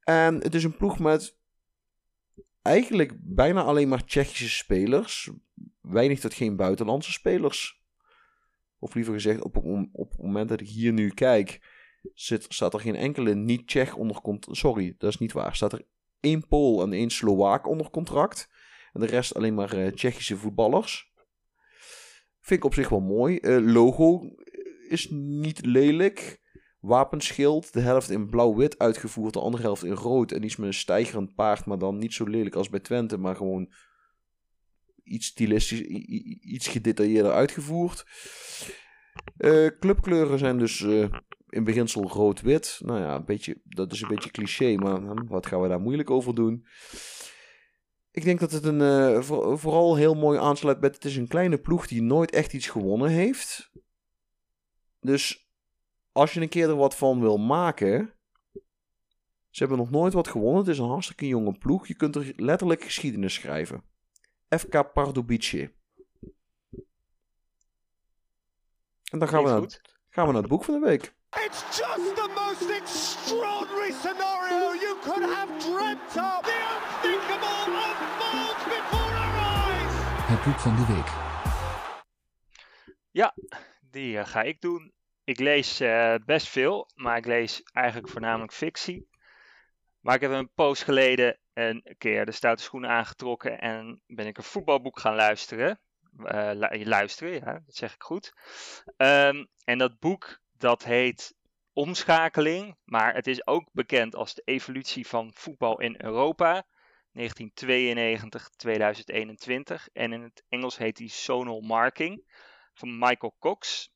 En het is een ploeg met eigenlijk bijna alleen maar Tsjechische spelers. Weinig tot geen buitenlandse spelers. Of liever gezegd, op, op, op het moment dat ik hier nu kijk, zit, staat er geen enkele niet-Tsjech onder contract. Sorry, dat is niet waar. Staat er één Pool en één Slowaak onder contract. En de rest alleen maar uh, Tsjechische voetballers. Vind ik op zich wel mooi. Uh, logo is niet lelijk. Wapenschild, de helft in blauw-wit uitgevoerd, de andere helft in rood. En iets met een stijgerend paard, maar dan niet zo lelijk als bij Twente, maar gewoon iets stilistisch, iets gedetailleerder uitgevoerd. Uh, clubkleuren zijn dus in beginsel rood-wit. Nou ja, een beetje, dat is een beetje cliché, maar hm, wat gaan we daar moeilijk over doen? Ik denk dat het een, uh, voor, vooral heel mooi aansluit met... Het is een kleine ploeg die nooit echt iets gewonnen heeft. Dus als je een keer er wat van wil maken... Ze hebben nog nooit wat gewonnen. Het is een hartstikke jonge ploeg. Je kunt er letterlijk geschiedenis schrijven. FK Pardubice. En dan gaan we, naar, gaan we naar het boek van de week. It's just the most extraordinary scenario you could have dreamt of. The unthinkable unfolds before our eyes. Het boek van de week. Ja, die uh, ga ik doen. Ik lees uh, best veel, maar ik lees eigenlijk voornamelijk fictie. Maar ik heb een poos geleden een keer de stoute schoenen aangetrokken en ben ik een voetbalboek gaan luisteren. Uh, luisteren, ja, dat zeg ik goed. Um, en dat boek dat heet Omschakeling, maar het is ook bekend als de evolutie van voetbal in Europa. 1992-2021 en in het Engels heet die Zonal Marking van Michael Cox.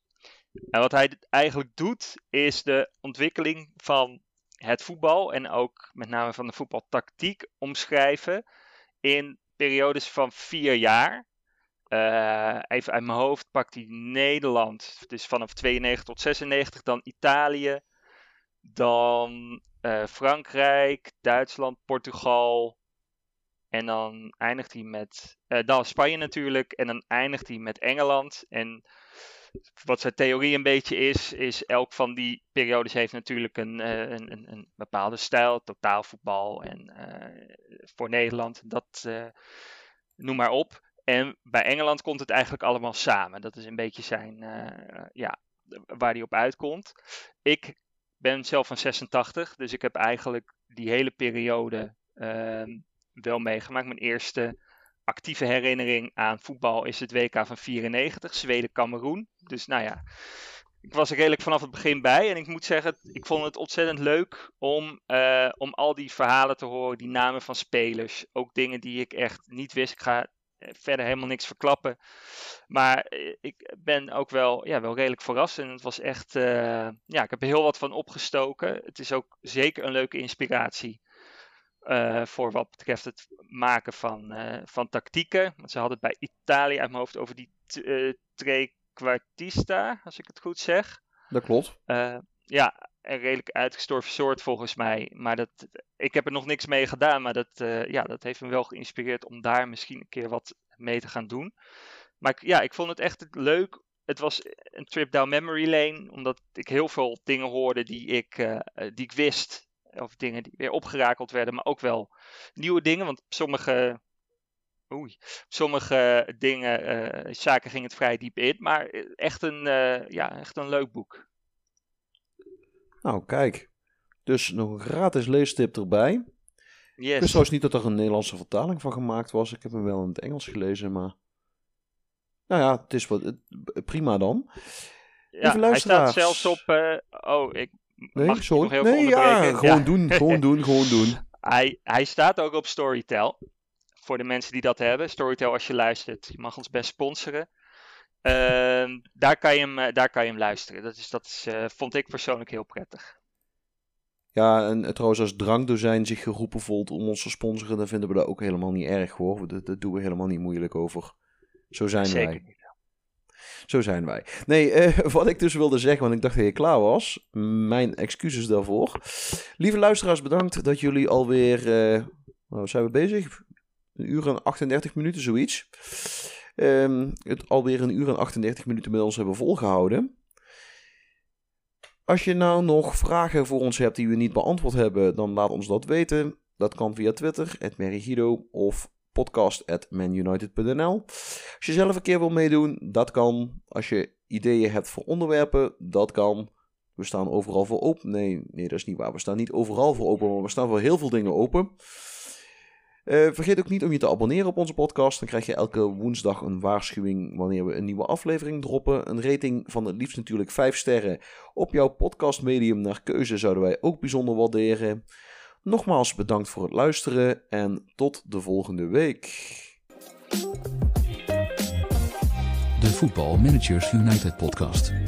En wat hij eigenlijk doet is de ontwikkeling van het voetbal en ook met name van de voetbaltactiek omschrijven in periodes van vier jaar. Uh, even uit mijn hoofd pakt hij Nederland, dus vanaf 92 tot 96, dan Italië, dan uh, Frankrijk, Duitsland, Portugal. En dan eindigt hij met, uh, dan Spanje natuurlijk, en dan eindigt hij met Engeland. En wat zijn theorie een beetje is, is elk van die periodes heeft natuurlijk een, een, een, een bepaalde stijl, totaalvoetbal en voor Nederland, dat noem maar op. En bij Engeland komt het eigenlijk allemaal samen. Dat is een beetje zijn, uh, ja, waar hij op uitkomt. Ik ben zelf van 86, dus ik heb eigenlijk die hele periode uh, wel meegemaakt. Mijn eerste actieve herinnering aan voetbal is het WK van 94, Zweden-Cameroen. Dus nou ja, ik was er redelijk vanaf het begin bij. En ik moet zeggen, ik vond het ontzettend leuk om, uh, om al die verhalen te horen, die namen van spelers. Ook dingen die ik echt niet wist. Ik ga verder helemaal niks verklappen. Maar eh, ik ben ook wel, ja, wel redelijk verrast. En het was echt, uh, ja, ik heb er heel wat van opgestoken. Het is ook zeker een leuke inspiratie. Uh, voor wat betreft het maken van, uh, van tactieken. Want ze hadden het bij Italië uit mijn hoofd over die trequartista, als ik het goed zeg. Dat klopt. ja, een redelijk uitgestorven soort volgens mij. Maar dat, ik heb er nog niks mee gedaan. Maar dat, uh, ja, dat heeft me wel geïnspireerd om daar misschien een keer wat mee te gaan doen. Maar ik, ja, ik vond het echt leuk. Het was een trip down memory lane. Omdat ik heel veel dingen hoorde die ik, uh, die ik wist. Of dingen die weer opgerakeld werden. Maar ook wel nieuwe dingen. Want sommige Oei. Sommige dingen, uh, zaken ging het vrij diep in. Maar echt een, ja, echt een leuk boek. Nou, kijk. Dus nog een gratis leestip erbij. Yes. Ik wist trouwens niet dat er een Nederlandse vertaling van gemaakt was. Ik heb hem wel in het Engels gelezen, maar... Nou ja, het is wat, prima dan. Ja, hij staat zelfs op... Uh, oh, ik nee, mag sorry. nog heel nee, ja, gewoon ja. doen, gewoon doen, gewoon doen. [laughs] Hij, hij staat ook op Storytel. Voor de mensen die dat hebben. Storytel, als je luistert, je mag ons best sponsoren. Uh, daar, kan je hem, eh, daar kan je hem luisteren. Dat, is, dat is, uh, vond ik persoonlijk heel prettig. Ja, en uh, trouwens als Drankdozijn zich geroepen voelt om ons te sponsoren, dan vinden we dat ook helemaal niet erg hoor. Dat, dat doen we helemaal niet moeilijk over. Zo zijn Zeker wij. Niet. Zo zijn wij. Nee, [laughs] wat ik dus wilde zeggen, want ik dacht dat je klaar was. Mijn excuses daarvoor. Lieve luisteraars, bedankt dat jullie alweer... nou, zijn we bezig? Een uur en 38 minuten, zoiets ehm, het alweer een uur en 38 minuten met ons hebben volgehouden. Als je nou nog vragen voor ons hebt die we niet beantwoord hebben, dan laat ons dat weten. Dat kan via Twitter, @merigido of podcast.manunited.nl. Als je zelf een keer wil meedoen, dat kan. Als je ideeën hebt voor onderwerpen, dat kan. We staan overal voor open. Nee, nee, dat is niet waar. We staan niet overal voor open, maar we staan voor heel veel dingen open. Uh, vergeet ook niet om je te abonneren op onze podcast. Dan krijg je elke woensdag een waarschuwing wanneer we een nieuwe aflevering droppen. Een rating van het liefst natuurlijk 5 sterren op jouw podcastmedium naar keuze zouden wij ook bijzonder waarderen. Nogmaals bedankt voor het luisteren en tot de volgende week. De Voetbal Managers United podcast.